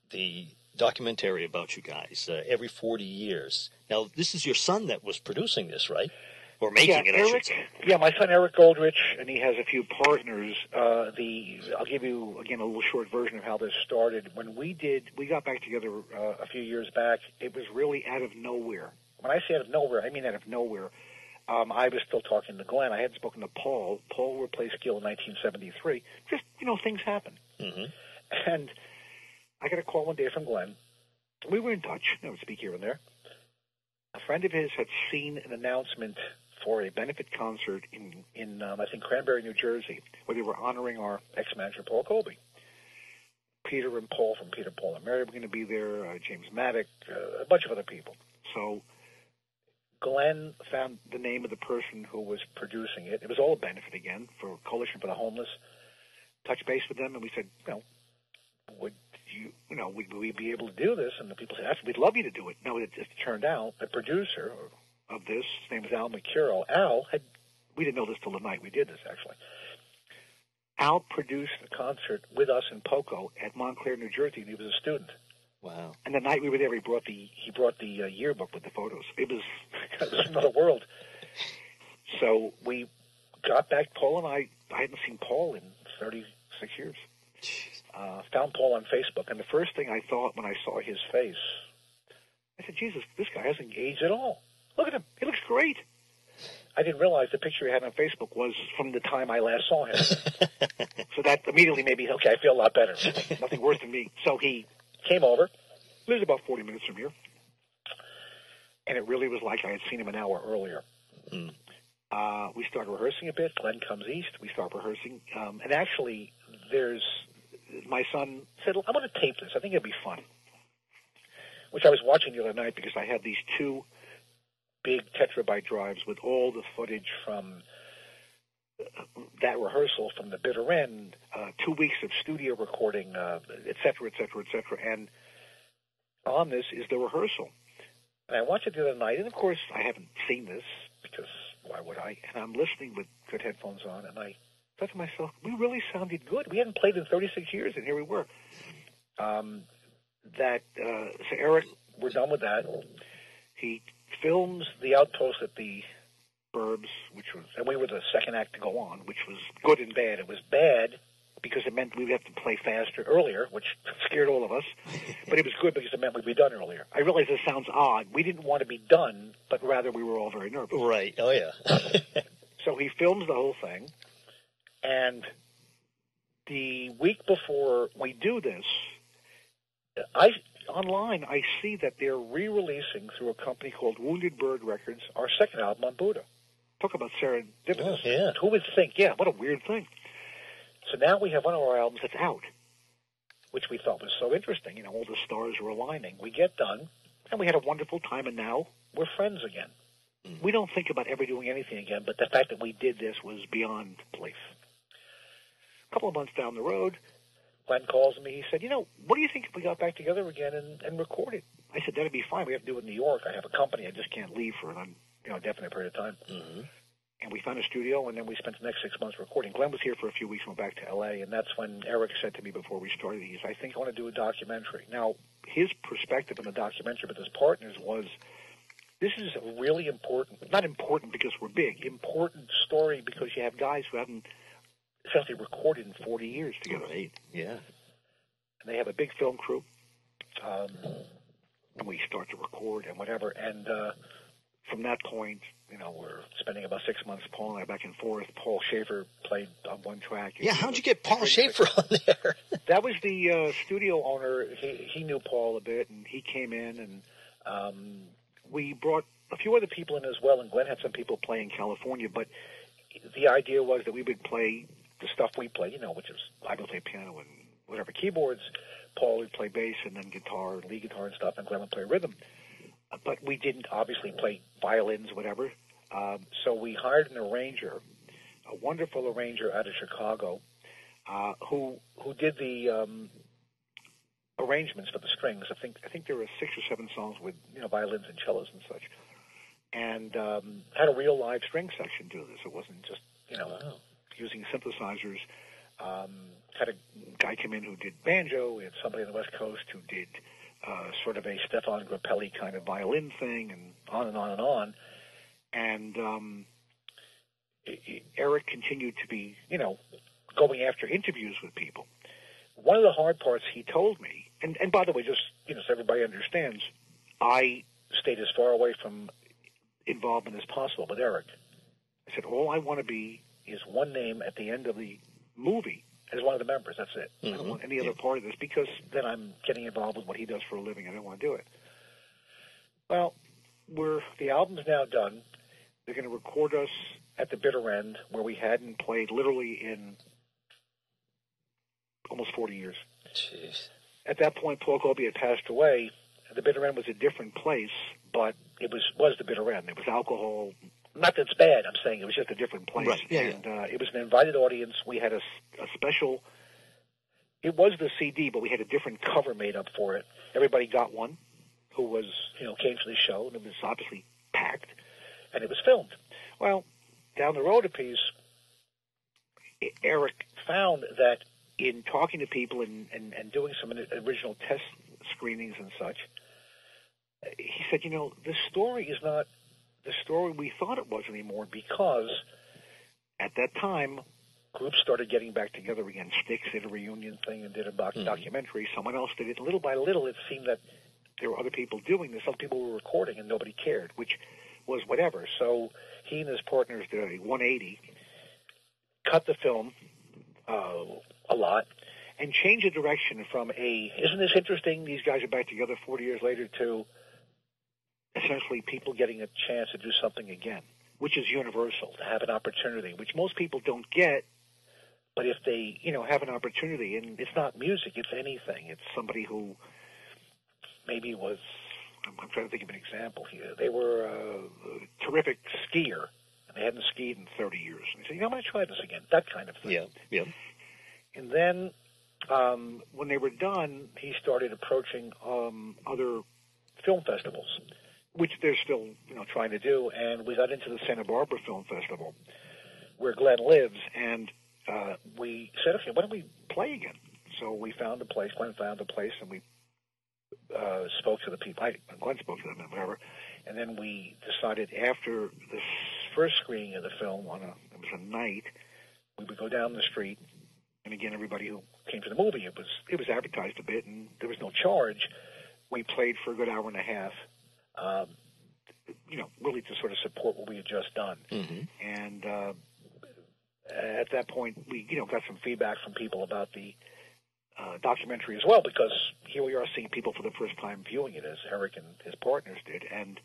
C: the documentary about you guys uh, every 40 years. Now, this is your son that was producing this, right? Or making
A: yeah,
C: it,
A: Eric. Yeah, my son Eric Goldrich, and he has a few partners. Uh, the I'll give you again a little short version of how this started. When we did, we got back together uh, a few years back. It was really out of nowhere. When I say out of nowhere, I mean out of nowhere. Um, I was still talking to Glenn. I had spoken to Paul. Paul replaced Gil in 1973. Just you know, things happen.
C: hmm
A: And I got a call one day from Glenn. We were in touch. I would speak here and there. A friend of his had seen an announcement for a benefit concert in, in um, I think, Cranbury, New Jersey, where they were honoring our ex-manager, Paul Colby. Peter and Paul from Peter, Paul, and Mary were going to be there, uh, James Maddock, uh, a bunch of other people. So Glenn found the name of the person who was producing it. It was all a benefit again for Coalition for the Homeless. Touch base with them, and we said, you know, would you, you know, would we be able to do this? And the people said, "That's- we'd love you to do it. No, it, it turned out the producer of this, his name was Al McCuro. Al had, we didn't know this till the night we did this actually. Al produced a concert with us in Poco at Montclair, New Jersey, and he was a student.
C: Wow.
A: And the night we were there, he brought the he brought the uh, yearbook with the photos. It was, it was another world. So we got back. Paul and I, I hadn't seen Paul in 36 years. Uh, found Paul on Facebook, and the first thing I thought when I saw his face, I said, "Jesus, this guy hasn't aged at all. Look at him; he looks great." I didn't realize the picture he had on Facebook was from the time I last saw him. so that immediately made me okay. I feel a lot better. Nothing worse than me. So he came over. Lives about 40 minutes from here, and it really was like I had seen him an hour earlier.
C: Mm.
A: Uh, we start rehearsing a bit. Glenn comes east. We start rehearsing, um, and actually, there's my son said, "I want to tape this. I think it'd be fun." Which I was watching the other night because I had these two big tetrabyte drives with all the footage from that rehearsal from the bitter end, uh, two weeks of studio recording, uh, et cetera, et cetera, et cetera. And on this is the rehearsal. And I watched it the other night, and of course, I haven't seen this because why would I? And I'm listening with good headphones on, and I thought to myself, we really sounded good. We hadn't played in 36 years, and here we were. Um, that uh, so Eric, we're done with that. He films the outpost at the Burbs, which was, and we were the second act to go on, which was good and bad. It was bad because it meant we would have to play faster earlier, which scared all of us. But it was good because it meant we'd be done earlier. I realize this sounds odd. We didn't want to be done, but rather we were all very nervous.
C: Right. Oh, yeah.
A: So he films the whole thing, and the week before we do this, I online I see that they're re-releasing through a company called Wounded Bird Records our second album on Buddah. Talk about serendipitous.
C: Oh, yeah.
A: Who would think? Yeah, what a weird thing. So now we have one of our albums that's out, which we thought was so interesting. You know, all the stars were aligning. We get done, and we had a wonderful time, and now we're friends again. Hmm. We don't think about ever doing anything again, but the fact that we did this was beyond belief. A couple of months down the road, Glenn calls me. He said, "You know, what do you think if we got back together again and, and recorded?" I said, "That'd be fine. We have to do it in New York. I have a company. I just can't leave for an un, you know definite period of time."
C: hmm
A: And we found a studio, and then we spent the next six months recording. Glenn was here for a few weeks, went back to L.A., and that's when Eric said to me before we started, "He's, I think I want to do a documentary." Now, his perspective on the documentary with his partners was, "This is a really important, not important because we're big, important story because you have guys who haven't essentially recorded in 40 years together."
C: Right. Yeah.
A: and they have a big film crew. Um, and we start to record and whatever. And uh, from that point, you know, we're spending about six months, Paul and I, back and forth. Paul Shaffer played on one track.
C: Yeah, how'd you get Paul Shaffer on there?
A: that was the uh, studio owner. He he knew Paul a bit, and he came in, and um, we brought a few other people in as well. And Glenn had some people play in California, but the idea was that we would play the stuff we play, you know, which is I would play piano and whatever keyboards. Paul would play bass and then guitar, lead guitar and stuff, and Glenn would play rhythm. But we didn't obviously play violins, whatever. Um, so we hired an arranger, a wonderful arranger out of Chicago, uh, who who did the um, arrangements for the strings. I think I think there were six or seven songs with you know violins and cellos and such, and um, had a real live string section do this. It wasn't just you know
C: Wow.
A: Using synthesizers. Um, had a guy come in who did banjo. We had somebody on the West Coast who did uh, sort of a Stefan Grappelli kind of violin thing, and on and on and on. And um, Eric continued to be, you know, going after interviews with people. One of the hard parts he told me, and, and by the way, just you know, so everybody understands, I stayed as far away from involvement as possible with Eric. I said, all I want to be is one name at the end of the movie as one of the members. That's it. I don't mm-hmm. want any other part of this because then I'm getting involved with what he does for a living. I don't want to do it. Well, we're the album's now done. They're going to record us at the bitter end where we hadn't played literally in almost 40 years.
C: Jeez.
A: At that point, Paul Colby had passed away. The bitter end was a different place, but it was was the bitter end. It was alcohol. Not that it's bad. I'm saying it was just a different place.
C: Right. Yeah,
A: and Uh, it was an invited audience. We had a special. It was the CD, but we had a different cover made up for it. Everybody got one, who was you know came to the show, and it was obviously packed, and it was filmed. Well, down the road a piece, Eric found that in talking to people and, and, and doing some original test screenings and such, he said, you know, the story is not the story we thought it was anymore because at that time, groups started getting back together again. Styx did a reunion thing and did a doc- documentary. Someone else did it. Little by little, it seemed that there were other people doing this. Other people were recording and nobody cared, which was whatever. So he and his partners did a 180, cut the film uh, a lot, and changed the direction from a isn't this interesting? These guys are back together 40 years later to essentially people getting a chance to do something again, which is universal to have an opportunity, which most people don't get. But if they, you know, have an opportunity, and it's not music, it's anything. It's somebody who maybe was. I'm, I'm trying to think of an example here. They were uh, a terrific skier, and they hadn't skied in 30 years. And they said, you know, I'm going to try this again. That kind of thing.
C: Yeah. Yeah.
A: And then um, when they were done, he started approaching um, other film festivals, which they're still you know trying to do. And we got into the Santa Barbara Film Festival, where Glenn lives, and uh, we said, okay, why don't we play again? So we found a place. Glenn found a place, and we uh, spoke to the people. I, Glenn spoke to them whatever. And then we decided after the first screening of the film on a it was a night, we would go down the street and again, everybody who came to the movie, it was it was advertised a bit, and there was no charge. We played for a good hour and a half, um, you know, really to sort of support what we had just done.
C: Mhm.
A: And uh, at that point, we you know got some feedback from people about the uh, documentary as well, because here we are seeing people for the first time viewing it, as Eric and his partners did, and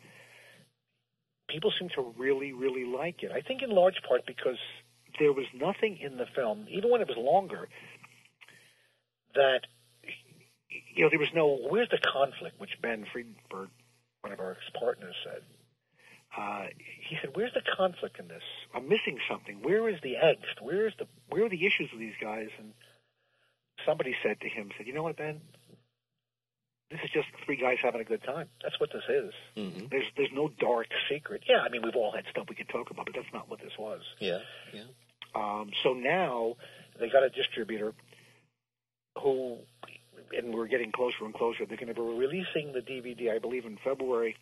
A: people seem to really, really like it. I think in large part because there was nothing in the film, even when it was longer, that you know there was no where's the conflict, which Ben Friedenberg, one of our ex-partners, said. Uh, he said, "Where's the conflict in this? I'm missing something. Where is the angst? Where is the where are the issues with these guys?" And somebody said to him, "said You know what, Ben? This is just three guys having a good time. That's what this is.
C: Mhm.
A: There's there's no dark secret. Yeah, I mean we've all had stuff we could talk about, but that's not what this was.
C: Yeah. Yeah.
A: Um, so now they got a distributor who, and we're getting closer and closer. They're going to be releasing the DVD, I believe, in February.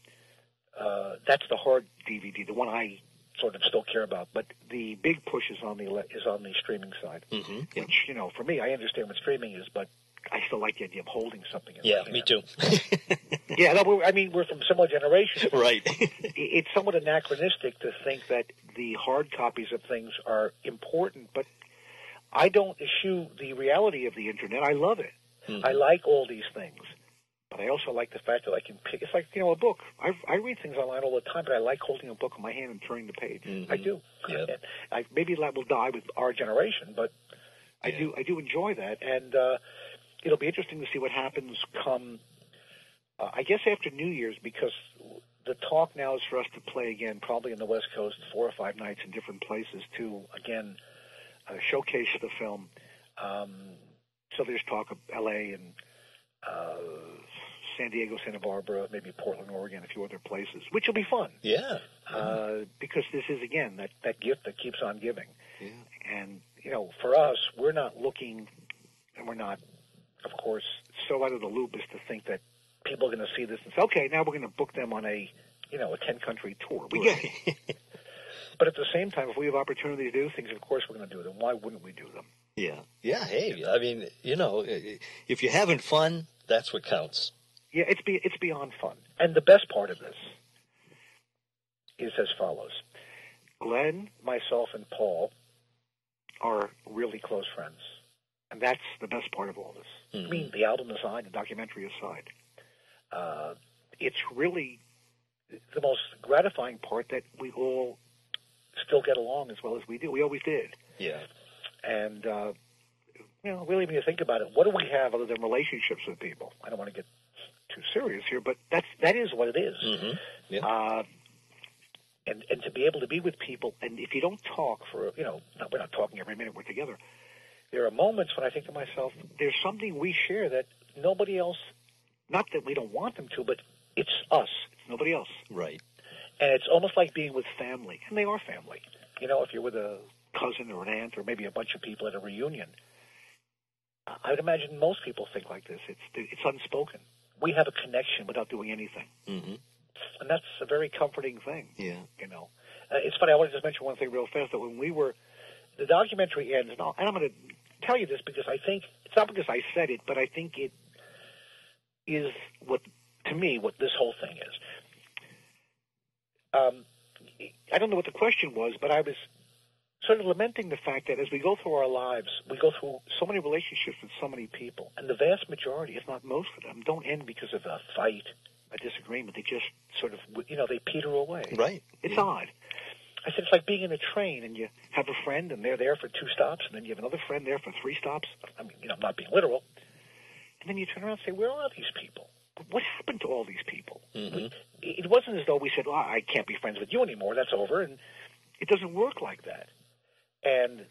A: Uh, that's the hard DVD, the one I sort of still care about. But the big push is on the is on the streaming side,
C: Mm-hmm. Yeah.
A: which you know, for me, I understand what streaming is, but I still like the idea of holding something. In
C: Yeah, me too.
A: Yeah, no, I mean we're from similar generations.
C: right.
A: It's somewhat anachronistic to think that the hard copies of things are important, but I don't eschew the reality of the internet. I love it.
C: Mm-hmm.
A: I like all these things, but I also like the fact that I can pick. It's like you know a book. I I read things online all the time, but I like holding a book in my hand and turning the page. I do.
C: Yeah.
A: I, maybe that will die with our generation, but I
C: Yeah.
A: do I do enjoy that, and uh, it'll be interesting to see what happens come. Uh, I guess after New Year's, because the talk now is for us to play again, probably in the West Coast, four or five nights in different places to again uh, showcase the film. Um, so there's talk of L.A. and uh, San Diego, Santa Barbara, maybe Portland, Oregon, a few other places, which will be fun
C: yeah.
A: uh, because this is again that that gift that keeps on giving.
C: Yeah.
A: And you know, for us, we're not looking, and we're not, of course, so out of the loop as to think that people are going to see this and say, okay, now we're going to book them on a, you know, a ten country tour. We get it. But at the same time, if we have opportunity to do things, of course we're going to do them. Why wouldn't we do them?
C: Yeah. Yeah. Hey, I mean, you know, if you're having fun, that's what counts.
A: Yeah, it's be, it's beyond fun. And the best part of this is as follows: Glenn, myself, and Paul are really close friends, and that's the best part of all this. I mean, the album aside, the documentary aside, uh, it's really the most gratifying part that we all still get along as well as we do. We always did.
C: Yeah.
A: And, uh, you know, really, when you think about it, what do we have other than relationships with people? I don't want to get too serious here, but that's that is what it is.
C: Mm-hmm. Yeah.
A: Uh, and and to be able to be with people, and if you don't talk for, you know, not, we're not talking every minute we're together. There are moments when I think to myself, there's something we share that nobody else. Not that we don't want them to, but it's us. It's nobody else
C: right.
A: and it's almost like being with family, and they are family. You know, if you're with a cousin or an aunt or maybe a bunch of people at a reunion, I would imagine most people think like this. It's it's unspoken. We have a connection without doing anything,
C: Mm-hmm.
A: and that's a very comforting thing.
C: Yeah.
A: You know, uh, it's funny. I want to just mention one thing real fast. That when we were, the documentary ends, and, I'll, and I'm going to tell you this because I think it's not because I said it, but I think it is what to me what this whole thing is. Um, I don't know what the question was, but I was sort of lamenting the fact that as we go through our lives, we go through so many relationships with so many people, and the vast majority, if not most of them, don't end because of a fight, a disagreement. They just sort of, you know, they peter away.
C: Right.
A: It's
C: Yeah.
A: odd. I said it's like being in a train and you have a friend and they're there for two stops, and then you have another friend there for three stops. I mean, you know, I'm not being literal. And then you turn around and say, "Where are these people? What happened to all these people?"
C: Mhm.
A: We- It wasn't as though we said, well, "I can't be friends with you anymore. That's over." And it doesn't work like that. And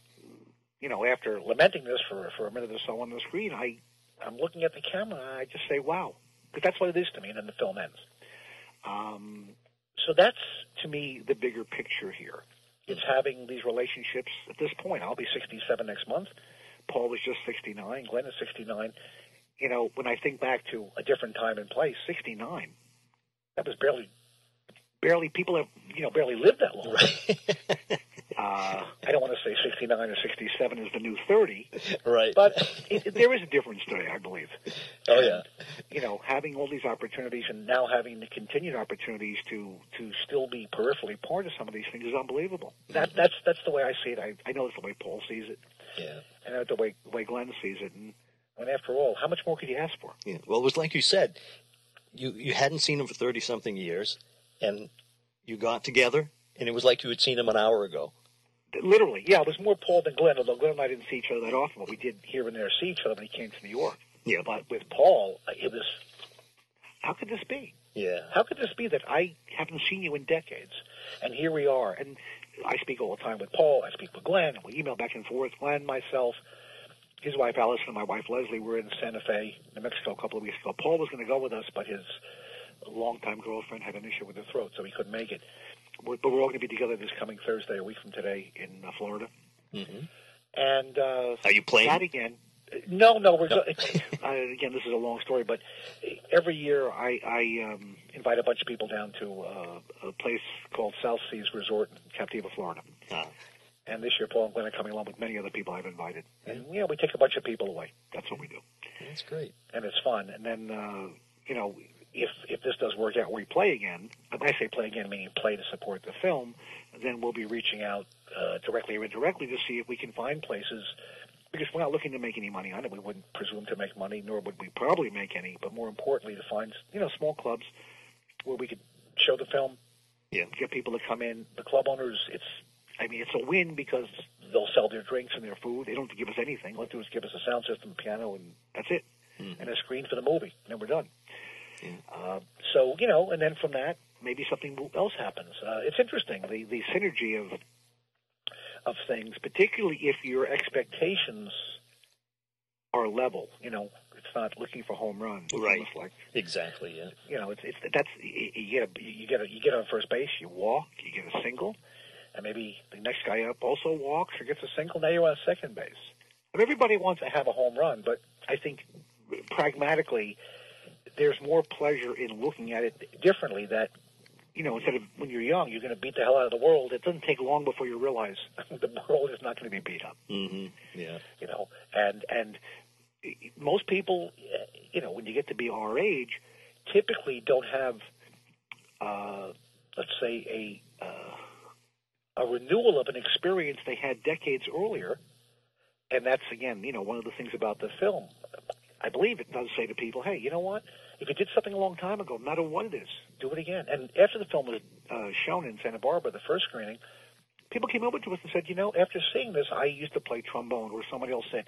A: you know, after lamenting this for for a minute or so on the screen, I I'm looking at the camera and I just say, "Wow," because that's what it is to me. And then the film ends. Um, so that's to me the bigger picture here. It's having these relationships at this point. I'll be 67 next month. Paul was just 69. Glenn is 69. You know, when I think back to a different time and place, 69, that was barely, barely people have, you know, barely lived that long. Uh, I don't want to say 69 or 67 is the new 30,
C: right.
A: but it, there is a difference today, I believe.
C: oh yeah.
A: You know, having all these opportunities and now having the continued opportunities to to still be peripherally part of some of these things is unbelievable. That that's that's the way I see it. I, I know it's the way Paul sees it,
C: Yeah.
A: and that's the way the way Glenn sees it. And, and after all, how much more could you ask for?
C: Yeah. Well, it was like you said, you you hadn't seen him for thirty something years, and you got together, and it was like you had seen him an hour ago.
A: Literally, yeah, it was more Paul than Glenn. Although Glenn and I didn't see each other that often, but we did here and there see each other when he came to New York.
C: Yeah.
A: But with Paul, it was how could this be?
C: Yeah.
A: How could this be that I haven't seen you in decades, and here we are? And I speak all the time with Paul. I speak with Glenn. We email back and forth. Glenn, myself, his wife Allison, and my wife Leslie were in Santa Fe, New Mexico, a couple of weeks ago. Paul was going to go with us, but his longtime girlfriend had an issue with her throat, so he couldn't make it. We're, but we're all going to be together this coming Thursday, a week from today, in uh, Florida.
C: hmm
A: And uh,
C: Are you playing?
A: that again. No, no. We're
C: No.
A: Go- uh, again. This is a long story, but every year I, I um, invite a bunch of people down to uh, a place called South Seas Resort in Captiva, Florida.
C: Ah.
A: And this year, Paul and Glenn are coming along with many other people I've invited. And, you know, we take a bunch of people away. That's what we do.
C: That's great.
A: and it's fun. And then, uh, you know, if if this does work out, we play again. And I say play again, meaning play to support the film. Then we'll be reaching out uh, directly or indirectly to see if we can find places. Because we're not looking to make any money on it. We wouldn't presume to make money, nor would we probably make any. But more importantly, to find you know small clubs where we could show the film,
C: Yeah.
A: get people to come in. The club owners, it's I mean, it's a win because they'll sell their drinks and their food. They don't have to give us anything. All they do is give us a sound system, a piano, and that's it, and a screen for the movie, and then we're done. Uh, so you know, and then from that, maybe something else happens. Uh, it's interesting the the synergy of of things, particularly if your expectations are level. You know, it's not looking for home runs. It's
C: Right.
A: like
C: Exactly. Yeah.
A: you know, it's it's that's you you get a you get a you get on first base, you walk, you get a single, and maybe the next guy up also walks or gets a single. Now you're on second base. I mean, everybody wants to have a home run, but I think pragmatically, there's more pleasure in looking at it differently. That you know, instead of when you're young, you're going to beat the hell out of the world. It doesn't take long before you realize the world is not going to be beat up
C: hmm Yeah.
A: you know, and and most people, you know, when you get to be our age, typically don't have, uh, let's say, a uh, a renewal of an experience they had decades earlier, and that's again, you know, one of the things about the film. I believe it does say to people, hey, you know what? If you did something a long time ago, no matter what it is, do it again. And after the film was uh, shown in Santa Barbara, the first screening, people came over to us and said, you know, after seeing this, I used to play trombone, or somebody else said,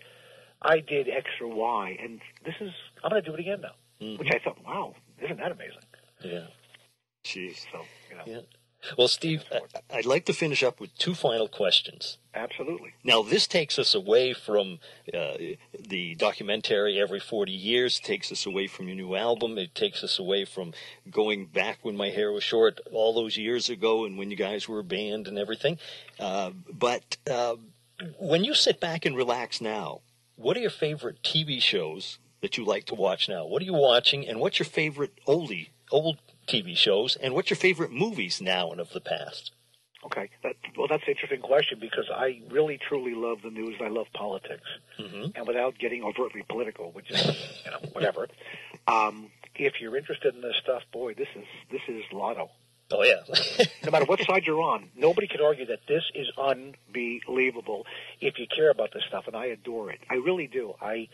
A: I did X or Y, and this is, I'm going to do it again now. Which I thought, wow, isn't that amazing?
C: Yeah. Jeez.
A: So, you know,
C: Yeah. Well, Steve, I'd like to finish up with two final questions.
A: absolutely.
C: Now, this takes us away from uh, the documentary every 40 years, takes us away from your new album, it takes us away from going back when my hair was short all those years ago and when you guys were a band and everything. Uh, but uh, when you sit back and relax now, what are your favorite TV shows that you like to watch now? What are you watching, and what's your favorite oldie, old TV shows, and what's your favorite movies now and of the past?
A: Okay. That, well, that's an interesting question because I really, truly love the news. I love politics.
C: Mm-hmm.
A: And without getting overtly political, which is, you know, whatever, um, if you're interested in this stuff, boy, this is this is lotto.
C: Oh, yeah.
A: no matter what side you're on, nobody can argue that this is unbelievable if you care about this stuff, and I adore it. I really do. I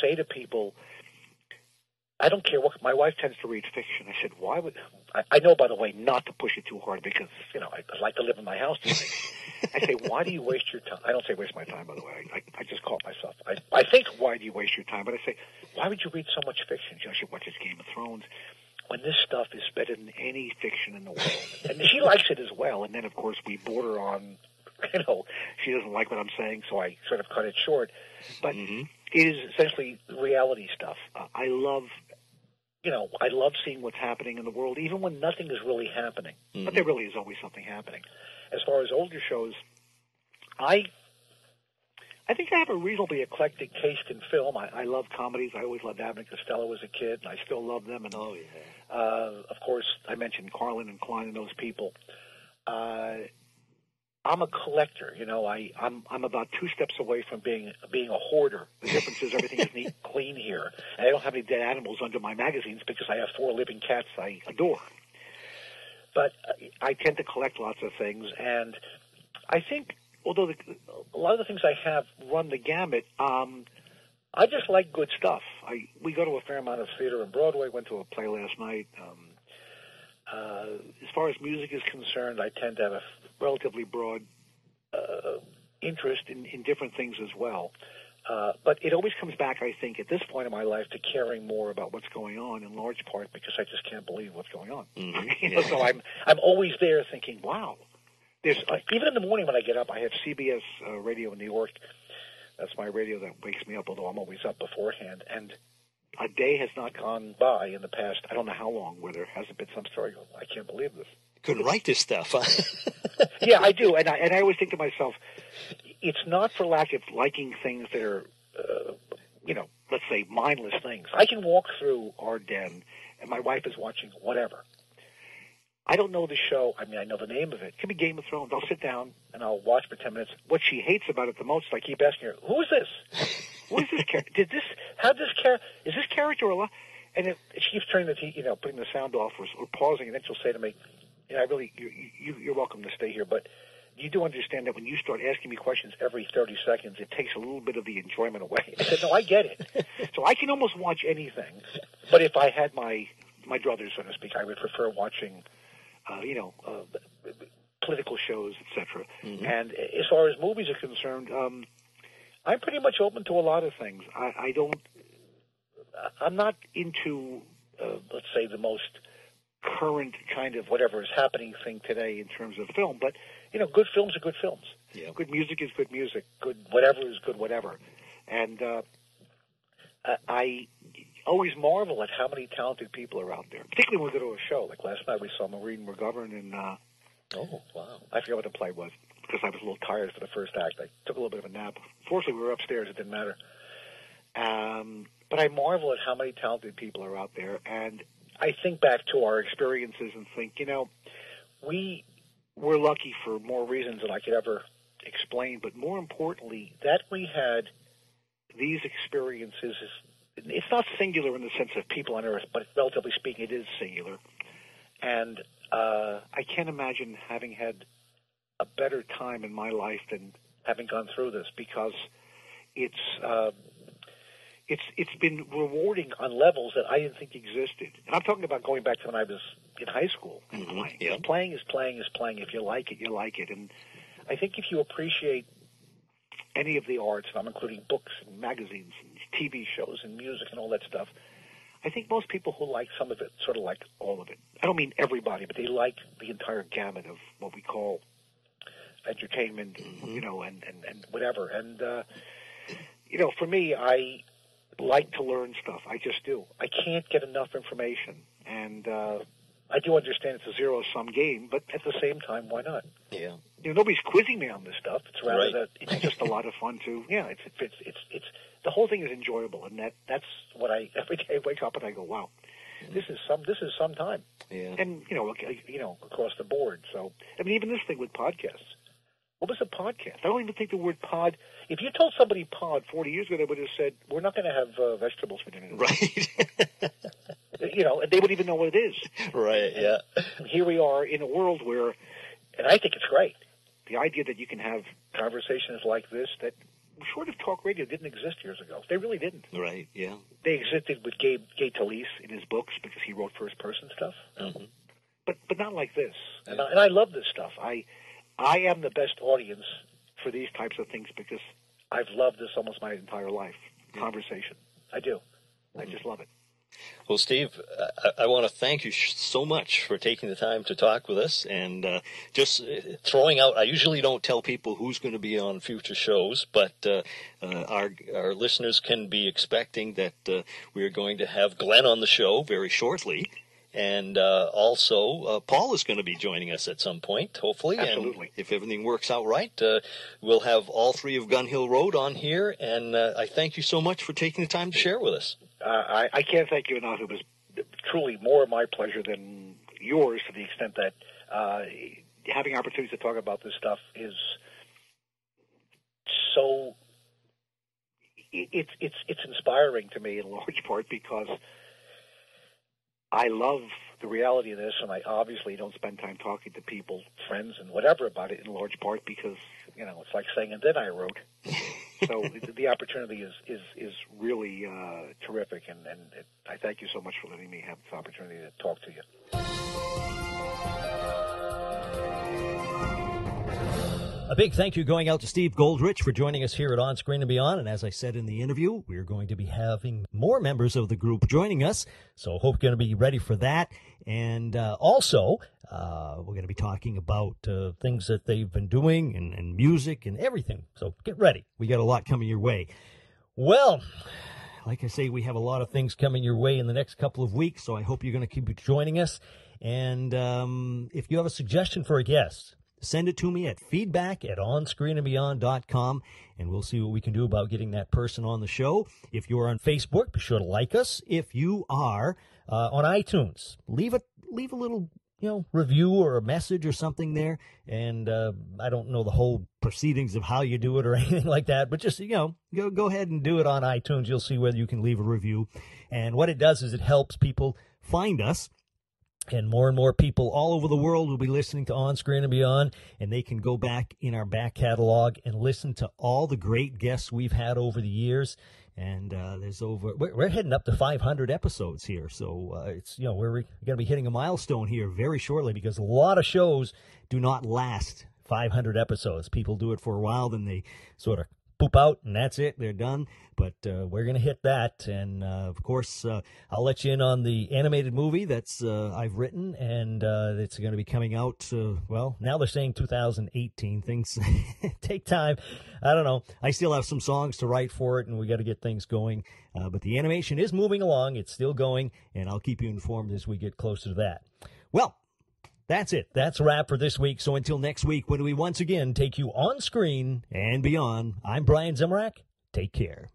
A: say to people, I don't care what. My wife tends to read fiction. I said, why would? I, I know, by the way, not to push it too hard because you know I, I like to live in my house. I say, why do you waste your time? I don't say waste my time, by the way. I, I, I just caught myself. I, I think, why do you waste your time? But I say, why would you read so much fiction? You know, she watches Game of Thrones when this stuff is better than any fiction in the world. And she likes it as well. And then, of course, we border on, you know, she doesn't like what I'm saying, so I sort of cut it short. But it is essentially reality stuff. Uh, I love, you know, I love seeing what's happening in the world, even when nothing is really happening. But there really is always something happening. As far as older shows, I I think I have a reasonably eclectic taste in film. I, I love comedies. I always loved Abbott and Costello as a kid, and I still love them. And
C: oh, yeah.
A: uh, of course, I mentioned Carlin and Klein and those people. Uh, I'm a collector. You know, I, I'm I'm about two steps away from being being a hoarder. The difference is everything is neat, clean here, and I don't have any dead animals under my magazines because I have four living cats I adore. But I tend to collect lots of things, and I think although the, a lot of the things I have run the gamut, um, I just like good stuff. I we go to a fair amount of theater and Broadway. Went to a play last night. Um, uh, as far as music is concerned, I tend to have a relatively broad uh, interest in, in different things as well. Uh, but it always comes back, I think, at this point in my life, to caring more about what's going on. In large part because I just can't believe what's going on. you know, so I'm I'm always there thinking, wow. There's uh, even in the morning when I get up, I have CBS uh, radio in New York. That's my radio that wakes me up, although I'm always up beforehand. And a day has not gone by in the past, I don't know how long, where there hasn't been some story. Go, I can't believe this.
C: Couldn't write this stuff.
A: Yeah, I do, and I and I always think to myself, it's not for lack of liking things that are, uh, you know, let's say mindless things. I can walk through our den, and my wife is watching whatever. I don't know the show. I mean, I know the name of it. It could be Game of Thrones. I'll sit down and I'll watch for ten minutes. What she hates about it the most, I keep asking her, "Who is this?" What is this character? Did this? How this character? Is this character alive? And it, she keeps turning the, t- you know, putting the sound off or, or pausing, and then she'll say to me, "Yeah, I really, you, you, you're welcome to stay here, but." You do understand that when you start asking me questions every 30 seconds, it takes a little bit of the enjoyment away. I said, no, I get it. so I can almost watch anything. But if I had my my druthers, so to speak, I would prefer watching, uh, you know, uh, political shows, etc. And as far as movies are concerned, um, I'm pretty much open to a lot of things. I, I don't. I'm not into, uh, let's say, the most current kind of whatever is happening thing today in terms of film. But you know, good films are good films.
C: Yeah.
A: Good music is good music. Good whatever is good whatever. And uh, I- always marvel at how many talented people are out there, particularly when we go to a show. Like last night, we saw Maureen McGovern in. Uh,
C: Oh, wow.
A: I forget what the play was because I was a little tired for the first act. I took a little bit of a nap. Fortunately, we were upstairs. It didn't matter. Um, but I marvel at how many talented people are out there, and I think back to our experiences and think, you know, we were lucky for more reasons than I could ever explain. But more importantly, that we had these experiences. Is, it's not singular in the sense of people on Earth, but relatively speaking, it is singular. And uh, I can't imagine having had a better time in my life than having gone through this because it's uh, it's it's been rewarding on levels that I didn't think existed. And I'm talking about going back to when I was in high school and playing.
C: yeah.
A: Playing is playing is playing. If you like it, you like it. And I think if you appreciate any of the arts, and I'm including books and magazines and TV shows and music and all that stuff, I think most people who like some of it sort of like all of it. I don't mean everybody, but they like the entire gamut of what we call entertainment, you know, and, and, and whatever. And, uh, you know, for me, I like to learn stuff. I just do. I can't get enough information. And uh, I do understand it's a zero sum game, but at the same time, why not?
C: Yeah.
A: you know, nobody's quizzing me on this stuff. It's rather
C: Right.
A: that it's just a lot of fun to, yeah, it's, it's, it's, it's, the whole thing is enjoyable. And that, that's what I, every day I wake up and I go, wow, this is some, this is some time.
C: Yeah.
A: And, you know, you know, across the board. So, I mean, even this thing with podcasts. What was a podcast? I don't even think the word pod, if you told somebody pod 40 years ago, they would have said, we're not going to have uh, vegetables for dinner.
C: Right.
A: You know, they would even know what it is.
C: right. Yeah.
A: here we are in a world where, and I think it's great, the idea that you can have conversations like this that short of talk radio didn't exist years ago. They really didn't.
C: Right. Yeah.
A: They existed with Gabe, Gabe Talese in his books because he wrote first person stuff,
C: Mhm.
A: but but not like this. And, I, and I love this stuff. I I am the best audience for these types of things because I've loved this almost my entire life. Conversation, I do. I just love it.
C: Well, Steve, I, I want to thank you sh- so much for taking the time to talk with us and uh, just uh, throwing out. I usually don't tell people who's going to be on future shows, but uh, uh, our our listeners can be expecting that uh, we are going to have Glenn on the show very shortly. And uh, also, uh, Paul is going to be joining us at some point, hopefully.
A: Absolutely.
C: And if everything works out right, uh, we'll have all three of Gun Hill Road on here. And uh, I thank you so much for taking the time to share with us.
A: Uh, I, I can't thank you enough. It was truly more my pleasure than yours to the extent that uh, having opportunities to talk about this stuff is so. It's it's it's inspiring to me in large part because I love the reality of this, and I obviously don't spend time talking to people, friends, and whatever about it in large part because you know it's like saying, and then I wrote. so the, opportunity is is is really uh, terrific, and and it, I thank you so much for letting me have this opportunity to talk to you.
C: A big thank you going out to Steve Goldrich for joining us here at On Screen and Beyond. And as I said in the interview, we're going to be having more members of the group joining us. So hope you're going to be ready for that. And uh, also, uh, we're going to be talking about uh, things that they've been doing and, and music and everything. So get ready. We got a lot coming your way. Well, like I say, we have a lot of things coming your way in the next couple of weeks. So I hope you're going to keep joining us. And um, if you have a suggestion for a guest, send it to me at feedback at onscreenandbeyond.com and we'll see what we can do about getting that person on the show. If you're on Facebook, be sure to like us. If you are uh, on iTunes, leave a leave a little you know, review or a message or something there. And uh, I don't know the whole proceedings of how you do it or anything like that, but just, you know, go, go ahead and do it on iTunes. You'll see whether you can leave a review. And what it does is it helps people find us. And more and more people all over the world will be listening to On Screen and Beyond, and they can go back in our back catalog and listen to all the great guests we've had over the years. And uh, there's over we're, we're, heading up to 500 episodes here. So uh, it's you know we're going to be hitting a milestone here very shortly because a lot of shows do not last 500 episodes. People do it for a while then they sort of poop out and that's it. They're done. But uh, we're to hit that. And uh, of course uh, i'll let you in on the animated movie that's uh, i've written and uh, it's going to be coming out uh, well now they're saying 2018 things take time. I don't know. I still have some songs to write for it and we got to get things going. But the animation is moving along. It's still going and i'll keep you informed as we get closer to that. Well that's it. That's a wrap for this week. So until next week, when we once again take you on screen and beyond, I'm Brian Zemrak. Take care.